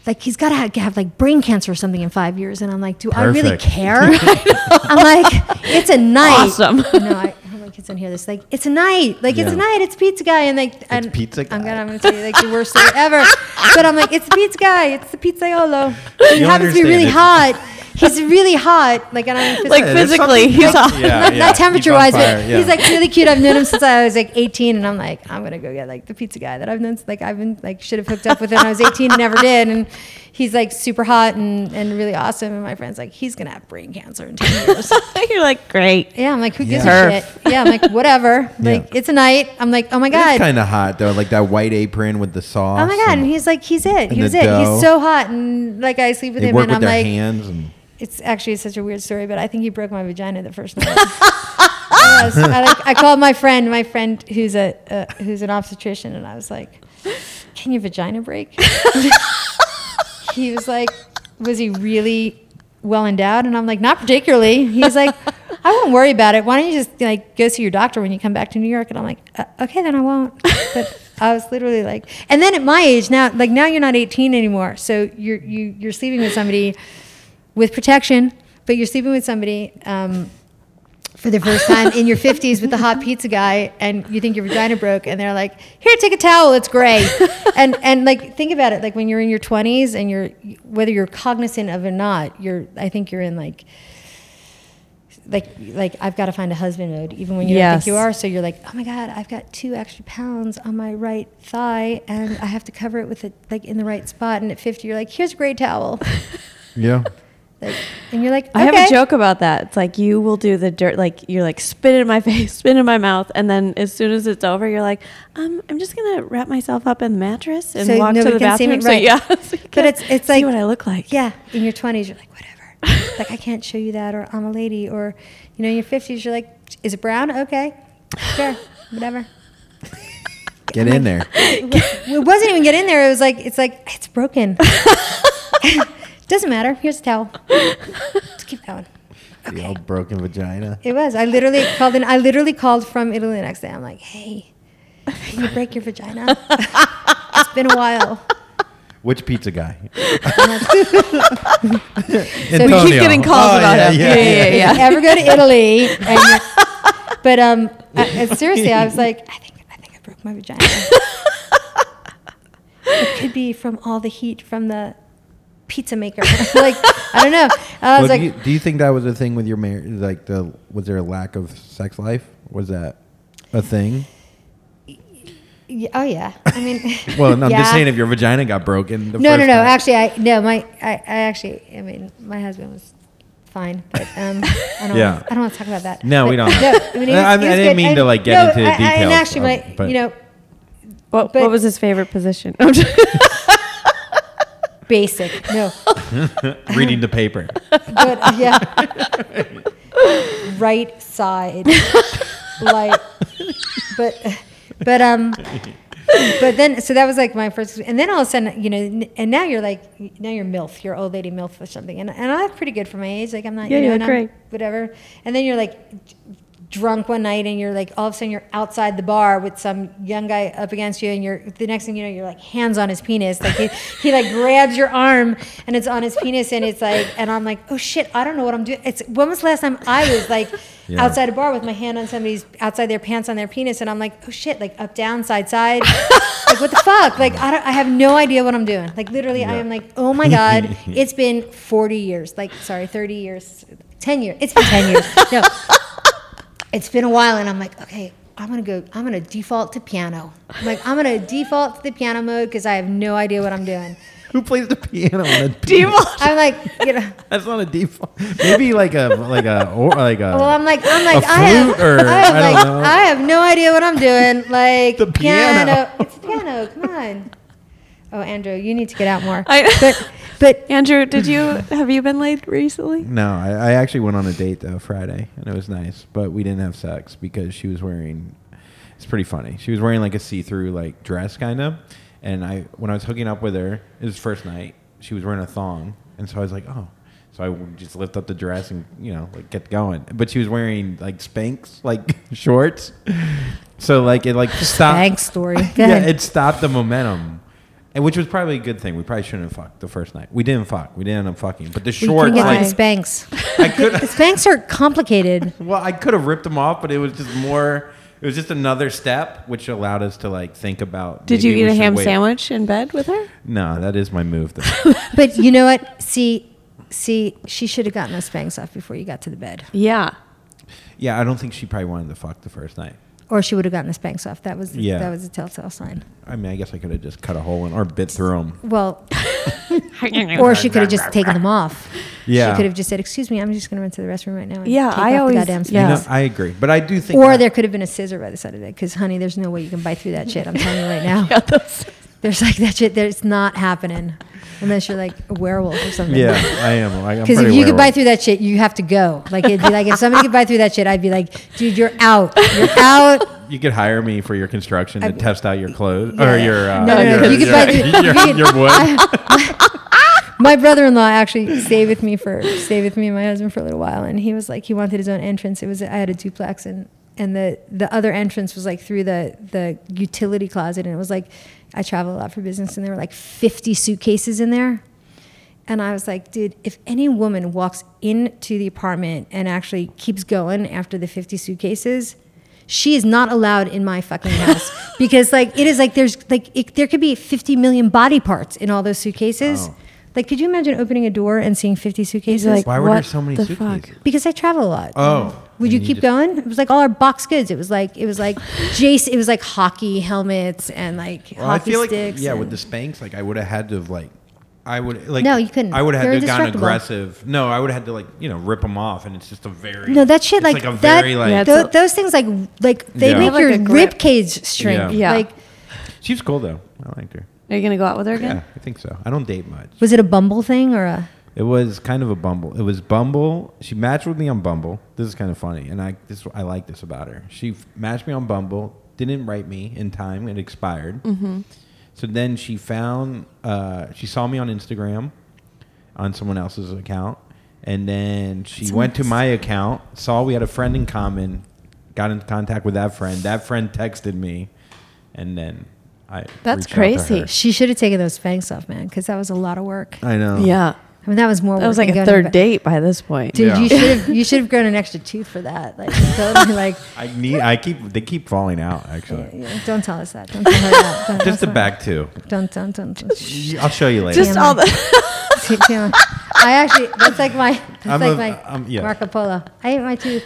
Like he's got to have, have like brain cancer or something in five years, and I'm like, do I really care? I'm like, it's a night. Awesome. No, I, I'm like, it's in here. This like, it's a night. Like it's a night. It's pizza guy, and like, and pizza I'm guy. gonna, I'm gonna tell you like the worst story ever. But I'm like, it's the pizza guy. It's the pizzaiolo. You happens to be really it's- hot. He's really hot. Like I don't know. Like Yeah, physically, something- he's hot. Yeah, not, yeah. not temperature He's on wise, but fire, yeah. he's like really cute. I've known him since I was like 18, and I'm like, I'm gonna go get like the pizza guy that I've known. Like I've been like should have hooked up with him when I was 18 and never did. And he's like super hot and, and really awesome. And my friend's like, he's gonna have brain cancer in 10 years. You're like great. yeah, I'm like, who gives Yeah. a shit? Yeah, I'm like, whatever. Like it's a night. I'm like, oh my It's god. kind of hot though, like that white apron with the sauce. Oh my god! and And he's like, he's it. He was it. dough. He's so hot, and like I sleep with they him, work and with I'm their like, hands and it's actually such a weird story, but I think he broke my vagina the first night. yes, I, like, I called my friend, my friend who's a uh, who's an obstetrician, and I was like, "Can your vagina break?" he was like, "Was he really well endowed?" And I'm like, "Not particularly." He's like, "I won't worry about it. Why don't you just like go see your doctor when you come back to New York?" And I'm like, uh, "Okay, then I won't." But I was literally like, and then at my age now, like now you're not 18 anymore, so you're you you're sleeping with somebody with protection, but you're sleeping with somebody um, for the first time in your 50s with the hot pizza guy and you think your vagina broke and they're like here take a towel it's gray. And and like think about it like when you're in your 20s and you're whether you're cognizant of it or not you're i think you're in like like like I've got to find a husband mode even when you don't think you are so you're like oh my god I've got two extra pounds on my right thigh and I have to cover it with it like in the right spot and at 50 you're like here's a gray towel. Yeah. Like, and you're like I have a joke about that. It's like you will do the dirt, like you're like spit in my face, spit in my mouth, and then as soon as it's over, you're like, um, I'm just gonna wrap myself up in the mattress and So walk to the can me, bathroom. So right. yeah, so But can it's- it's see like- what I look like. Yeah, in your 20s, you're like, whatever. like, I can't show you that, or I'm a lady, or, you know, in your 50s, you're like, is it brown? Okay, sure, whatever. Get in there. It wasn't even get in there. It was like, it's like, it's broken. Doesn't matter. Here's a towel. Let's keep going. The old broken vagina. It was. I literally called in. I literally called from Italy the next day. I'm like, hey, can you break your vagina? it's been a while. Which pizza guy? So we keep getting calls Oh, about yeah, him. yeah, Yeah, yeah, yeah. If you ever go to Italy, and but um, I, I- seriously, I was like, I think I think I broke my vagina. it could be from all the heat from the pizza maker. like I don't know. I was Well, like, do, you, do you think that was a thing with your marriage? Like, the was there a lack of sex life? Was that a thing? yeah, oh yeah. I mean, Well, no, I'm yeah. just saying if your vagina got broken. The No, no, first no. time- Actually, I no, my I, I actually, I mean, my husband was fine, but um, I don't. Yeah. I don't want to talk about that. No, But- we don't. No, I mean, was, I- I didn't good. mean And- to, like, get no, into I- I- details And actually, of- my, but- you know, What, But- what was his favorite position? Basic. No, reading the paper. but yeah, right side, like, but, but um, but then so that was like my first, and then all of a sudden, you know, and now you're like, now you're milf, you're old lady milf or something, and and I look pretty good for my age, like I'm not, Yeah, you know, you and look I'm- great. whatever, and then you're like. Drunk one night and you're like all of a sudden you're outside the bar with some young guy up against you and you're the next thing you know you're like hands on his penis. Like he, he like grabs your arm and it's on his penis and it's like and I'm like oh shit I don't know what I'm doing. It's when was the last time I was like Yeah. outside a bar with my hand on somebody's outside their pants on their penis and I'm like oh shit like up down side side. Like what the fuck? Like I, don't, I have no idea what I'm doing. Like literally I am like oh my god it's been 40 years. Like sorry 30 years. 10 years. It's been 10 years. No it's been a while and I'm like, okay, I'm gonna go, I'm gonna default to piano. I'm like, I'm gonna default to the piano mode because I have no idea what I'm doing. Who plays the piano? On a piano? I'm like, you know, That's not a default. Maybe like a like a or like a. well, I'm like, I'm like, A I have, or- I have I like. I have no idea what I'm doing. Like, The piano. It's a piano. Come on. Oh, Andrew, you need to get out more. I- but, but Andrew, did you have you been laid recently? no, I, I actually went on a date though Friday, and it was nice, but we didn't have sex because she was wearing. It's pretty funny. She was wearing like a see-through like dress kind of, and I when I was hooking up with her, it was first night. She was wearing a thong, and so I was like, oh. So I would just lift up the dress and you know like get going. But she was wearing like Spanx like shorts, so like it like stopped. Spanx story. Go yeah, ahead. it stopped the momentum. And which was probably a good thing. We probably shouldn't have fucked the first night. We didn't fuck. We didn't end up fucking. But the we shorts, can get like, the Spanx. I could The Spanx are complicated. well, I could have ripped them off, but it was just more. It was just another step, which allowed us to like think about. Did you eat a ham wait. sandwich in bed with her? No, that is my move. Though. But you know what? See, see, she should have gotten those Spanx off before you got to the bed. Yeah. yeah, I don't think she probably wanted to fuck the first night. Or she would have gotten the Spanx off. That was Yeah. that was a telltale sign. I mean, I guess I could have just cut a hole in or bit through them. Well, or she could have just taken them off. Yeah. She could have just said, "Excuse me, I'm just going to run to the restroom right now." And Yeah, take I off always- the goddamn yeah. You know, I agree, but I do think. Or that- there could have been a scissor by the side of it. Because, honey, there's no way you can bite through that shit. I'm telling you right now. Yeah, There's like that shit. There's not happening unless you're like a werewolf or something. Yeah, I am. I, Because if you could buy through that shit, you have to go. Like it'd be like if somebody could buy through that shit, I'd be like, dude, you're out. You're out. You could hire me for your construction to test out your clothes Yeah. or your uh, No, no, no, your, you could buy the- your, you could- your wood. My brother-in-law actually stayed with me for stayed with me and my husband for a little while, and he was like he wanted his own entrance. It was I had a duplex, and and the the other entrance was like through the the utility closet, and it was like I travel a lot for business, and there were like fifty suitcases in there, And I was like, dude, if any woman walks into the apartment and actually keeps going after the 50 suitcases, she is not allowed in my fucking house because like it is like there's like it, there could be 50 million body parts in all those suitcases. Oh. Like, could you imagine opening a door and seeing 50 suitcases? like, Why were there so many the suitcases? fuck? because I travel a lot. Oh. Would you you keep just- going? It was like all our box goods. It was like it was like Jace. It was like hockey helmets and like Well, I hockey feel like sticks. yeah, and- with the Spanx, like I would have had to have like, I would like. No, you couldn't. I would have They're had to have gone aggressive. No, I would have had to like you know rip them off, and it's just a very No, that shit it's like, a that. very like. Yeah, tho- it's a- those things like like they Yeah. make Have, like, your a rib cage shrink. Yeah. Yeah. Like, she was cool though. I liked her. Are you gonna go out with her again? Yeah, I think so. I don't date much. was it a Bumble thing or a? It was kind of a Bumble. It was Bumble. She matched with me on Bumble. This is kind of funny, and I this I like this about her. She f- matched me on Bumble. Didn't write me in time. It expired. Mm-hmm. So then she found. Uh, she saw me on Instagram, on someone else's account, and then she went to my account. Saw we had a friend in common. Got in contact with that friend. That friend texted me, and then I. That's reached out to crazy. her. She should have taken those fangs off, man, because that was a lot of work. I know. Yeah. I mean, that was more. That was like a third date by this point. Dude, Yeah. you should have you should have grown an extra tooth for that. Like, totally, like I need. I keep. They keep falling out. Actually. yeah, don't tell us that. Don't tell her that. Don't, Just the back two. Don't don't don't. don't. I'll show you later. Just TMI. all the. TMI. I actually that's like my that's I'm like a- my I'm- yeah. Marco Polo. I ate my tooth.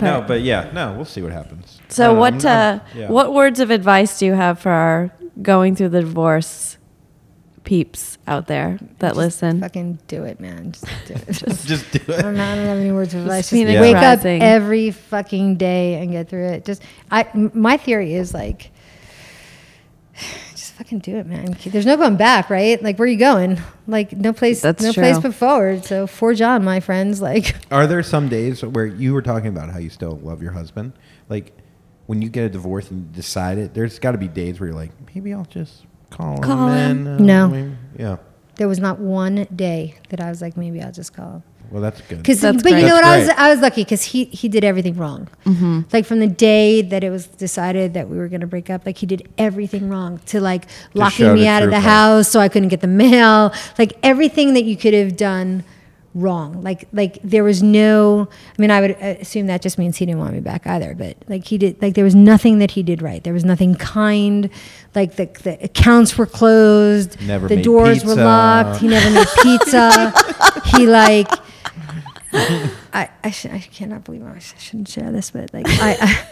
no, but yeah, no, we'll see what happens. I So don't what I'm- uh, I'm- yeah. what words of advice do you have for our going through the divorce peeps out there that Just listen? Fucking do it, man. Just do it. Just, Just do I don't, know, I don't have any words of advice. Just Phoenix wake up every fucking day and get through it. Just I m- my theory is like just fucking do it, man. There's no going back, right? Like where are you going? Like no place That's no place true. but forward. So forge on, my friends. Like Are there some days where you were talking about how you still love your husband? Like when you get a divorce and decide it, there's got to be days where you're like, maybe I'll just call, Call him. him. and, uh, No. maybe- Yeah. there was not one day that I was like, maybe I'll just call him. Well, that's good. Because, That's but you great. know what? That's I was. I was lucky because he he did everything wrong. Mm-hmm. Like from the day that it was decided that we were going to break up, like he did everything wrong to like locking show me out of the color. house so I couldn't get the mail. Like everything that you could have done wrong. Like like there was no. I mean, I would uh, assume that just means he didn't want me back either. But like he did, like there was nothing that he did right. There was nothing kind. Like the the accounts were closed. Never the doors were locked. He never made pizza. he like. I I, sh- I cannot believe I sh- shouldn't share this, but like I, I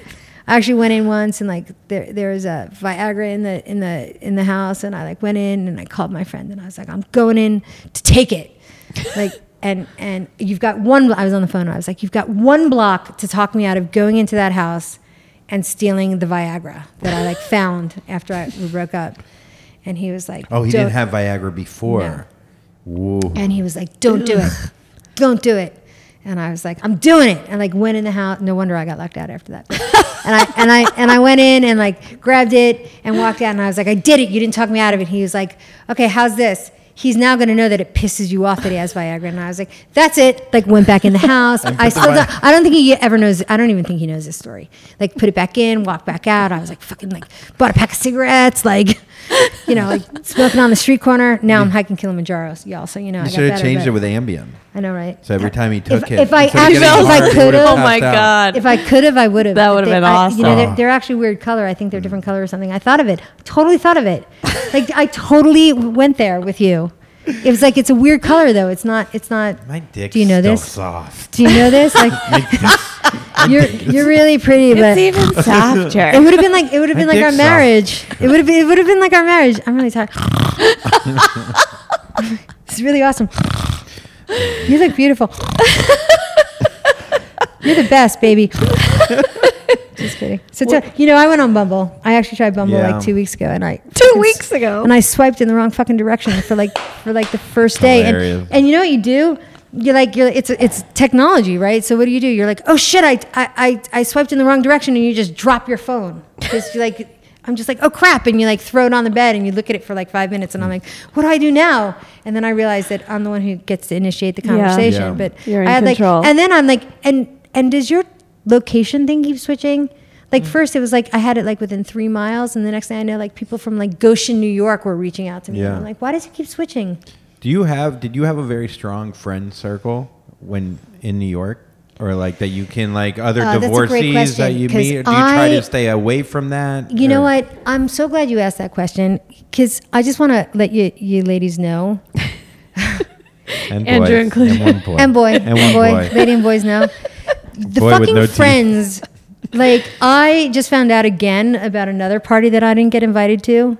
I actually went in once and like there there was a Viagra in the in the in the house and I like went in and I called my friend and I was like I'm going in to take it, like and and you've got one I was on the phone and I was like you've got one block to talk me out of going into that house and stealing the Viagra that I like found after I, we broke up, and he was like oh, he didn't have Viagra before. Whoa. And he was like, "Don't do it, don't do it." And I was like, "I'm doing it." And like went in the house. No wonder I got locked out after that. and I and I and I went in and like grabbed it and walked out. And I was like, "I did it. You didn't talk me out of it." He was like, "Okay, how's this?" He's now going to know that it pisses you off that he has Viagra. And I was like, "That's it." Like went back in the house. I still don't, I don't think he ever knows. I don't even think he knows this story. Like put it back in, walked back out. I was like fucking like bought a pack of cigarettes. Like. You know, like smoking on the street corner. Now I'm hiking Kilimanjaro, y'all. So you know, You I should have better, changed it with Ambien. I know, right? So every time he took if, it, if I actually, if I could would've Oh my god. if I could have, I would have. That would've they- been I- You know, they're, they're actually weird color. I think they're mm. different color or something. I thought of it. Totally thought of it. like I totally went there with you. It was like it's a weird color though. It's not. It's not. My dick's Do you know this? soft. Do you know this? Like you're you're really pretty, but it's even softer. it would have been like it would have My been like our dick's soft. marriage. It would have been it would have been like our marriage. I'm really tired. it's really awesome. You look beautiful. You're the best, baby. Just kidding. So tell- you know, I went on Bumble. I actually tried Bumble Yeah. like two weeks ago, and I Two weeks ago. and I swiped in the wrong fucking direction for like for like the first day. And, Hilarious. and you know what you do? You're like you're it's it's technology, right? So what do you do? You're like, oh shit, I I I, I swiped in the wrong direction, and you just drop your phone because you're like. I'm just like, oh crap, and you like throw it on the bed and you look at it for like five minutes, and I'm like, what do I do now? And then I realize that I'm the one who gets to initiate the Yeah. conversation. Yeah. But You're in I had control. like, and then I'm like, and and does your location thing keep switching? Like first, it was like I had it like within three miles, and the next thing I know, like people from like Goshen, New York, were reaching out to me. Yeah. I'm like, why does it keep switching? Do you have? Did you have a very strong friend circle when in New York, or like that you can like other Uh, that's a great divorcees that question, you 'cause meet? Or do you try I- to stay away from that? You know what? I'm so glad you asked that question because I just want to let you, you ladies know, And Andrew included. and one boy, and boy, and one boy, boy. lady and boys know, the Boy fucking no teeth. friends. Like I just found out again about another party that I didn't get invited to.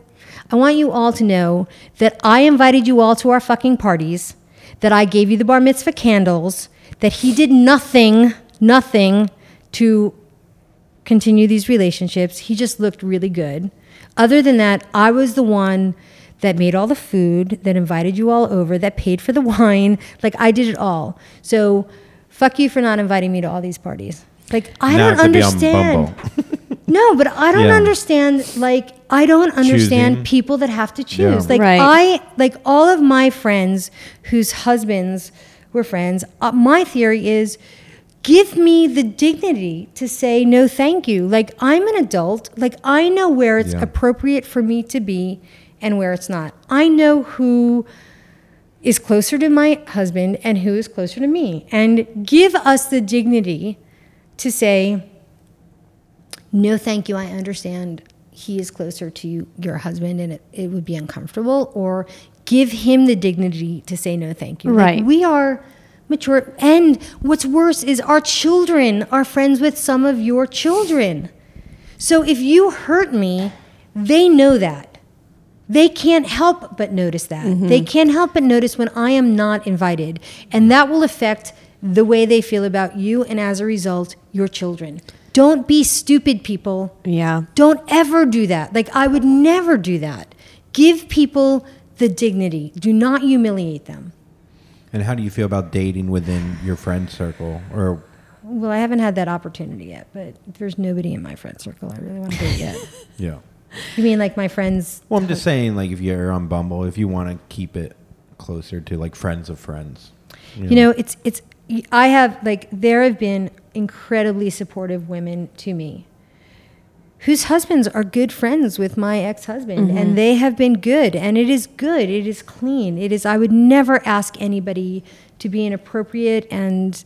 I want you all to know that I invited you all to our fucking parties, that I gave you the bar mitzvah candles, that he did nothing, nothing to continue these relationships. He just looked really good. Other than that, I was the one that made all the food, that invited you all over, that paid for the wine. Like I did it all. So fuck you for not inviting me to all these parties. Like I Now don't have to be on understand. Bumble. No, but I don't Yeah. understand. Like, I don't understand Choosing. people that have to choose. Yeah. Like, Right. I like all of my friends whose husbands were friends. Uh, my theory is, give me the dignity to say no, thank you. Like, I'm an adult. Like, I know where it's Yeah. appropriate for me to be and where it's not. I know who is closer to my husband and who is closer to me, and give us the dignity to say no thank you i understand he is closer to your husband and it, it would be uncomfortable or give him the dignity to say no thank you Like, Right. we are mature and what's worse is our children are friends with some of your children so if you hurt me they know that they can't help but notice that. Mm-hmm. They can't help but notice when I am not invited. And that will affect the way they feel about you and as a result, your children. Don't be stupid, people. Yeah. Don't ever do that. Like, I would never do that. Give people the dignity, do not humiliate them. And how do you feel about dating within your friend circle? Or Well, I haven't had that opportunity yet, but there's nobody in my friend circle I really want to date yet. yeah. You mean like my friends? Well, I'm just saying, like, if you're on Bumble, if you want to keep it closer to like friends of friends, You know, it's it's. I have like there have been incredibly supportive women to me, whose husbands are good friends with my ex-husband, and mm-hmm. they have been good, and it is good. It is clean. It is. I would never ask anybody to be inappropriate and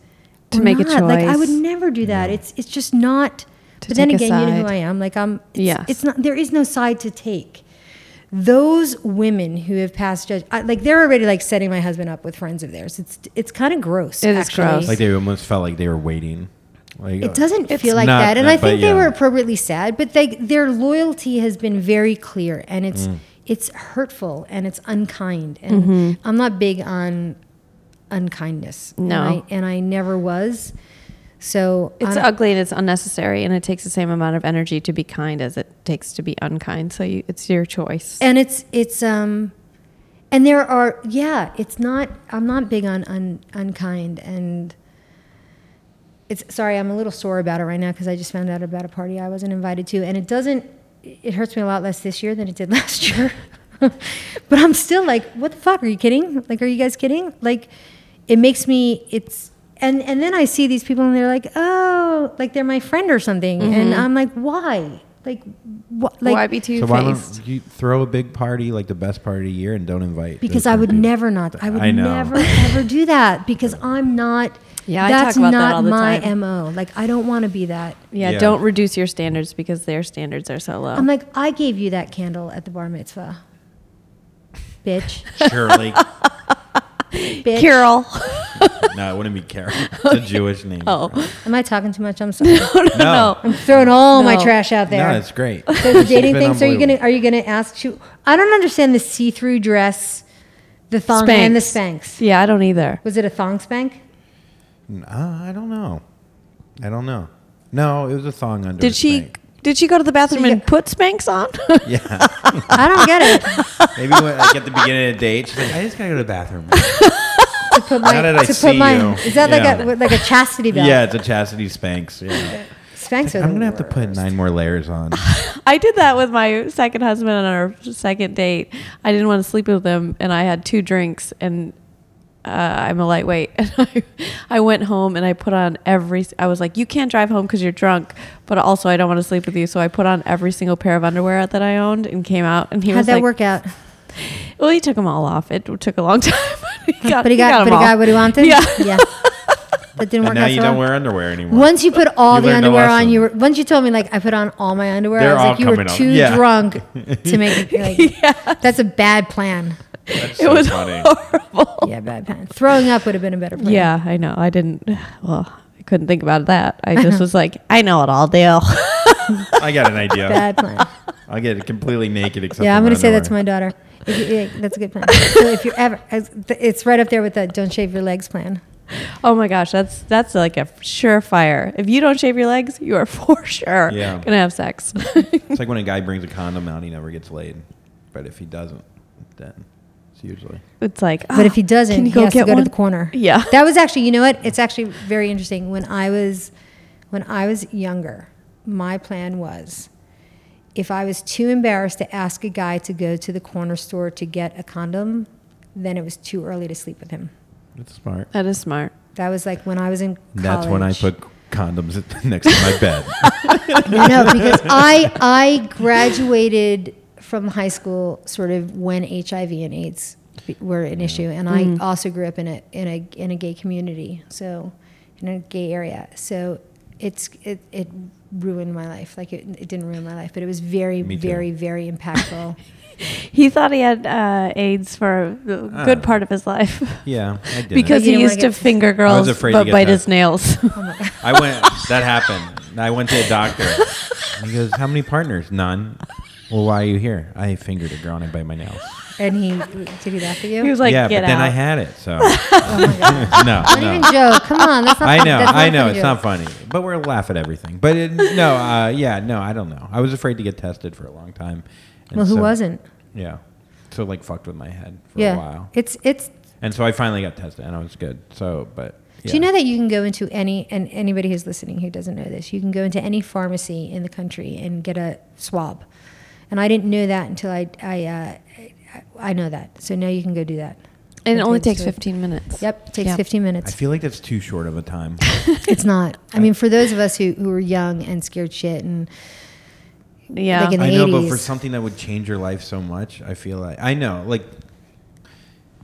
To make a not. Like I would never do that. It's it's just not. To but then again, you know who. I am. Like I'm. It's, Yes. It's not. There is no side to take those women who have passed judge I, like they're already like setting my husband up with friends of theirs it's it's kind of gross It is actually. gross. like they almost felt like they were waiting. Like uh, it doesn't It's feel like not that and that, i but think they yeah. were appropriately sad but they their loyalty has been very clear and it's Mm. it's hurtful and it's unkind and i'm not big on unkindness No. and I, and I never was so It's ugly and it's unnecessary, and it takes the same amount of energy to be kind as it takes to be unkind. So you, it's your choice. and it's it's um and there are yeah it's not i'm not big on un, unkind and it's sorry i'm a little sore about it right now because i just found out about a party i wasn't invited to and it doesn't it hurts me a lot less this year than it did last year but i'm still like what the fuck are you kidding like are you guys kidding like it makes me it's and and then i see these people and they're like oh like they're my friend or something and mm-hmm. i'm like why like what like Why be two So why faced? don't you throw a big party like the best party of the year and don't invite? because I would people? never not. I would I never ever do that because I'm not. Yeah, I that's talk about that not all the my time. mo. Like I don't want to be that. Yeah, Yeah. don't reduce your standards because their standards are so low. I'm like I gave you that candle at the bar mitzvah, bitch, Shirley. bitch. Carol. no, it wouldn't be Carol. It's a Jewish name. Oh. Am I talking too much? I'm sorry. no, no, no. I'm throwing all my trash out there. no, it's great. so the dating been things. Are you gonna. Are you gonna ask? You, I don't understand the see-through dress, the thong and the Spanx. Yeah, I don't either. Was it a thong spank? Uh, I don't know. I don't know. No, it was a thong under. Did she? spank. Did she go to the bathroom you and get- put Spanx on? Yeah. I don't get it. Maybe when, like at the beginning of the date, she's like, "I just gotta go to the bathroom." To put my, Now that I to see put my, you, is that yeah. like a like a chastity belt? yeah, it's a chastity Spanx. Yeah. Spanx are I'm gonna have to put worst. nine more layers on. I did that with my second husband on our second date. I didn't want to sleep with him, and I had two drinks, and uh, I'm a lightweight. And I, I went home and I put on every. I was like, you can't drive home because you're drunk, but also I don't want to sleep with you. So I put on every single pair of underwear that I owned and came out. And he was like, How'd was that like, work out? Well, he took them all off. It took a long time. but he got, but he got, them but he all. got what he wanted. Yeah. yeah. That didn't And work now out you so don't well. wear underwear anymore. Once you put all You the learned a underwear on, you were. Once you told me like I put on all my underwear, They're I was like, you were too Yeah. drunk to make it. Like, That's a bad plan. That's It so was funny. horrible. Yeah, bad plan. Throwing up would have been a better plan. Yeah, I know. I didn't. Well, I couldn't think about that. I just was like, I know what I'll do. I got an idea. Bad plan. I'll get completely naked except yeah, I'm gonna say that to my daughter. If you, yeah, that's a good plan. so if you're ever, it's right up there with the don't shave your legs plan. oh my gosh, that's that's like a surefire. If you don't shave your legs, you are for sure Yeah. gonna have sex. It's like when a guy brings a condom out, he never gets laid. But if he doesn't, then it's usually. it's like, But if he "Oh, doesn't, can you he has to get go to the corner. Yeah. That was actually, you know what? It's actually very interesting. When I was, when I was younger, my plan was, if I was too embarrassed to ask a guy to go to the corner store to get a condom, then it was too early to sleep with him. That's smart. That is smart. That was like when I was in college. That's when I put condoms next to my bed. no, no, because I I graduated from high school sort of when HIV and AIDS were an issue, and I also grew up in a in a in a gay community, so in a gay area. So it's it it ruined my life. Like it, it didn't ruin my life, but it was very very very impactful. He thought he had uh, AIDS for a good Ah. part of his life yeah, I did. because he didn't wanna used to finger girls but bite that. his nails. I went. That happened. I went to a doctor. He goes, "How many partners? None." Well, why are you here? I fingered a girl and I bite my nails. and he did he laugh at you? he was like, yeah, "Get but then out." I had it, so oh no, Don't no. even joke. Come on, that's not. I funny. know, That's not I a know, funny it's joke. not funny, but we're laugh at everything. But it, no, uh, yeah, no, I don't know. I was afraid to get tested for a long time. and Well, who so- wasn't? Yeah, so like fucked with my head for Yeah, a while, it's it's and so I finally got tested, and I was good. So, but yeah. Do you know that you can go into any, and anybody who's listening who doesn't know this, you can go into any pharmacy in the country and get a swab. And I didn't know that until I, I, uh, I know that. So now you can go do that. and it only takes so- 15 minutes. Yep, it takes Yeah. 15 I feel like that's too short of a time. It's not. I mean, for those of us who, who were young and scared shit and Yeah. Like in the I know, but for something that would change your life so much, I feel like I know, like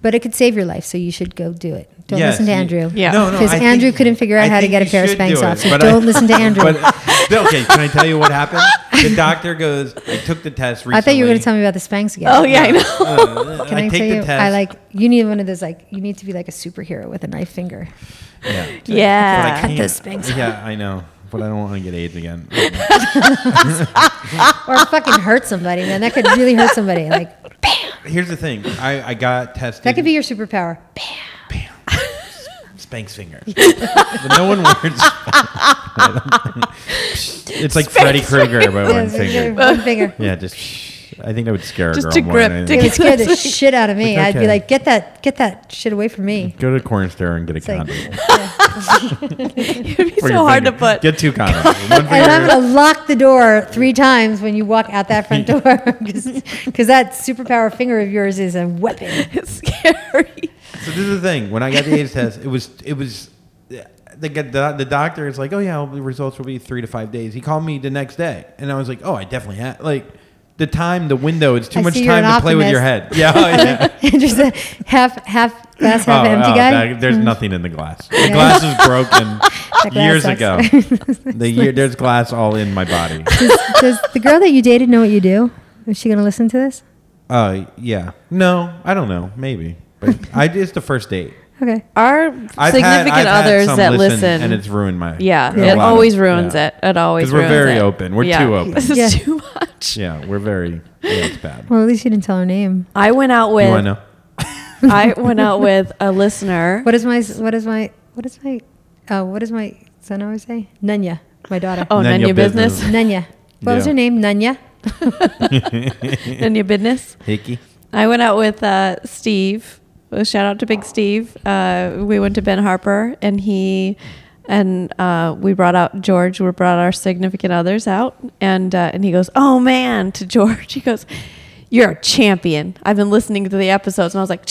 But it could save your life, so you should go do it. Don't Yes, listen to you- Andrew. Yeah. No, no, Because I think- Andrew couldn't figure out I how to get a pair of should Spanx off. So don't I- listen to Andrew. But okay, can I tell you what happened? The doctor goes, I took the test recently. I thought you were going to tell me about the Spanx again. Oh, yeah, I know. Uh, Can I, I, take tell the you? test. I like you need one of those like you need to be like a superhero with a knife finger. Yeah. But I Yeah. Cut can't. those Spanx Yeah, I know, but I don't want to get AIDS again. or fucking hurt somebody, man. That could really hurt somebody. Like Here's the thing: I, I got tested. that could be your superpower. Bam. Bam. Spanx fingers. but no one wears. it's like Freddy Krueger, but one finger. One finger. Yeah, just. I think that would scare a Just girl to more grip, than to It would scare the shit out of me. It's I'd be like, get that, get that shit away from me. Go to the corner store and get a It's like, condom. yeah. It'd be for so your hard to put. Get two condoms. One and I'm finger- gonna lock the door three times when you walk out that front door because that superpower finger of yours is a weapon. It's scary. So this is the thing. When I got the AIDS test, it was it was the the, the doctor is like, oh yeah, the results will be three to five days. He called me the next day, and I was like, oh, I definitely had like the time, the window. It's too I much time to play with your head. Yeah, oh, yeah. Just a half, half glass, half Oh, empty oh, guy. that- there's nothing in the glass. The Yeah. glass is broken glass years sucks. ago. the year there's glass all in my body. does, does the girl that you dated know what you do? Is she gonna listen to this? Uh, yeah. No, I don't know. Maybe, but I it's the first date. Okay. Our I've significant had, others that listen, listen, and it's ruined my. yeah, a it lot of- always ruins yeah. it. Always ruins it always 'Cause we're ruins very it. open. We're Yeah. too open. This is Yeah. too much. Yeah, we're very. Yeah, it's bad. Well, at least you didn't tell her name. I went out You with want to know? I went out with a listener. What is my what is my what is my oh what does my son always say? Nanya, my daughter. Oh, None none your your business. business. Nunya. What was Yeah. her name? Nanya. none your business. Hickey. I went out with uh, Steve. Shout out to Big Steve. Uh, we went to Ben Harper, and he and uh, we brought out George. We brought our significant others out, and uh, and he goes, "Oh man!" to George. He goes, You're a champion. I've been listening to the episodes, and I was like.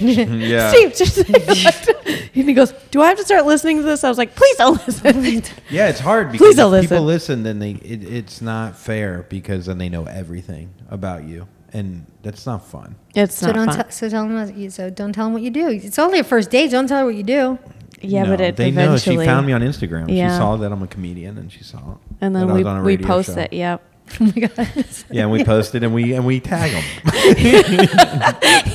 Yeah. Steve. And he goes, "Do I have to start listening to this?" I was like, "Please don't listen." Yeah, it's hard because Please don't if people listen. listen, then they it, it's not fair because then they know everything about you, and that's not fun. It's So not don't fun. tell so tell them what you so don't tell them what you do. It's only a first date. Don't tell her what you do. yeah, No, but it they eventually. know. She found me on Instagram. She saw that I'm a comedian, and she saw it. and that then I we was on a we post show. it. Yep. Oh my god. Yeah, and we posted and we and we tag them.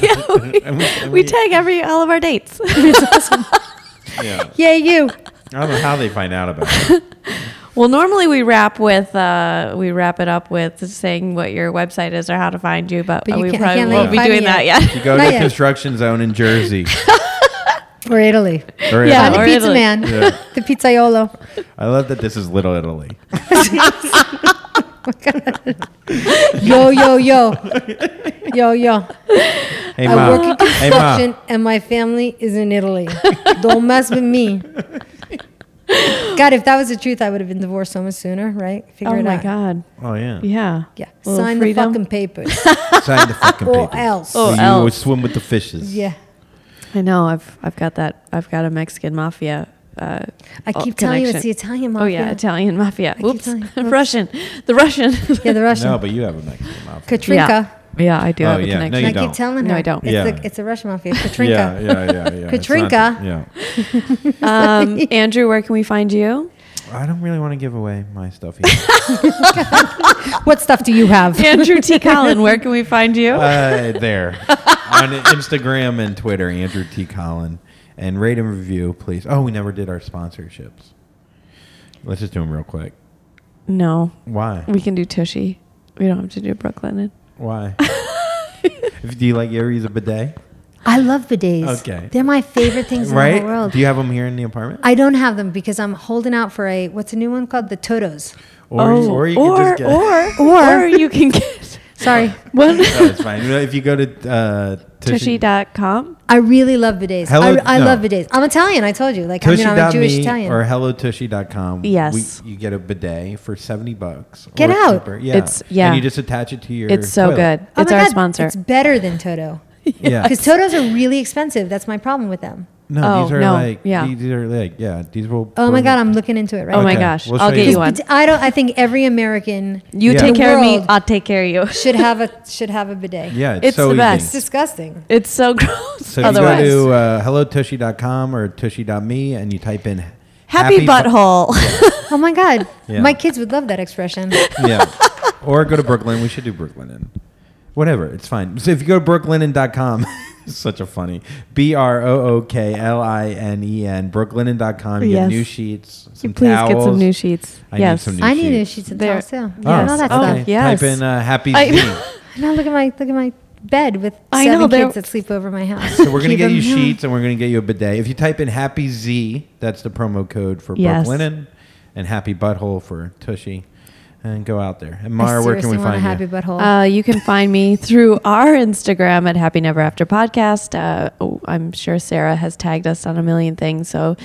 yeah, we, And we- and we we- tag every all of our dates. yeah, yeah, you. I don't know how they find out about it. Well, normally we wrap with uh, we wrap it up with saying what your website is or how to find you, but, But you we can't- probably can't won't be doing me that yet. yet. You go Not to yet. construction zone in Jersey. Or Italy. Or Yeah, I'm the or pizza Italy. man. Yeah. The pizzaiolo. I love that this is Little Italy. Yo, yo, yo. Yo, yo. Hey, I ma. work in Hey, construction and my family is in Italy. Don't mess with me. God, if that was the truth, I would have been divorced so much sooner, right? Figure Oh it my out. god. Oh yeah. Yeah. Yeah. Little Sign freedom. the fucking papers. Sign the fucking papers. Or paper. else. Oh, So you else. always swim with the fishes. yeah. I know. I've I've got that. I've got a Mexican mafia. Uh, I oh, keep telling you it's the Italian mafia. Oh yeah, Italian mafia. keep Oops, telling. Russian. The Russian. Yeah, the Russian. No, but you have a Mexican mafia. Katrinka. Yeah. Yeah, I do Oh, have a yeah. No, connection. you I keep don't. telling her. No, I don't. It's, Yeah. the, it's the Russian mafia. Katrinka. Yeah, yeah, yeah, yeah. Katrinka. not- yeah. um, Andrew, where can we find you? I don't really want to give away my stuff here. What stuff do you have? Andrew T. Collin, where can we find you? uh, there on Instagram and Twitter, Andrew T. Collin, and rate and review, please. Oh, we never did our sponsorships. Let's just do them real quick. no, Why? we can do Tushy. We don't have to do Brooklyn. Why? do you like you ever use a bidet? I love bidets. Okay. They're my favorite things in the Right? world. Do you have them here in the apartment? I don't have them because I'm holding out for a what's a new one called the Totos. Or, oh, or you or, can just get. or, Or- or you can get Sorry, one no, it's fine. If you go to uh, Tushy, Tushy.com. I really love bidets. Hello- I, I no. love bidets. I'm Italian. I told you. Like I mean, I'm a Jewish Tushy.me Italian. or hello hellotushy.com. Yes. We, you get a bidet for 70 bucks. Get out. cheaper. Yeah. It's- yeah. And you just attach it to your It's so toilet. good. oh it's our God, sponsor. It's better than Toto Yeah. because Totos are really expensive. That's my problem with them. No, Oh, these are no. like Yeah. these are like yeah, these will Oh my God, I'm looking into it right now. oh my gosh, we'll I'll get you. you one. I don't. I think every American You Yeah. take care of me. I'll take care of you. should have a should have a bidet. Yeah, it's, It's so the easy. It's disgusting. It's so gross. So Otherwise, you go to uh, hellotushy.com or tushy.me and you type in happy, bu- butthole. Oh my God, Yeah. my kids would love that expression. yeah. Or go to Brooklinen. We should do Brooklinen. Whatever. It's fine. So if you go to brooklinen.com, it's such a funny B R O O K L I N E N, brooklinen.com. You Yes. get new sheets, some Please towels. get some new sheets. I need yes. some new I need new sheets. sheets and There- towels too. Oh, Yeah, all that Oh, stuff. yes. Type in uh, Happy I- Z. Now look at my look at my bed with I seven know, they're- kids that sleep over my house. So we're gonna get you sheets and we're gonna get you a bidet. If you type in Happy Z, that's the promo code for Yes. Brooklinen, and Happy Butthole for Tushy, and go out there. And Mara, where can seriously we want find happy you? butthole. Uh, you can find me through our Instagram at Happy Never After Podcast. Uh, oh, I'm sure Sarah has tagged us on a million things, so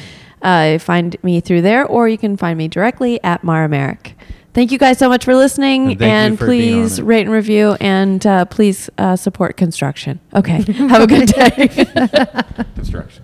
uh, find me through there, or you can find me directly at Mara Merrick. Thank you guys so much for listening, And and for please rate and review, and uh, please uh, support construction. Okay, have a good day. Construction.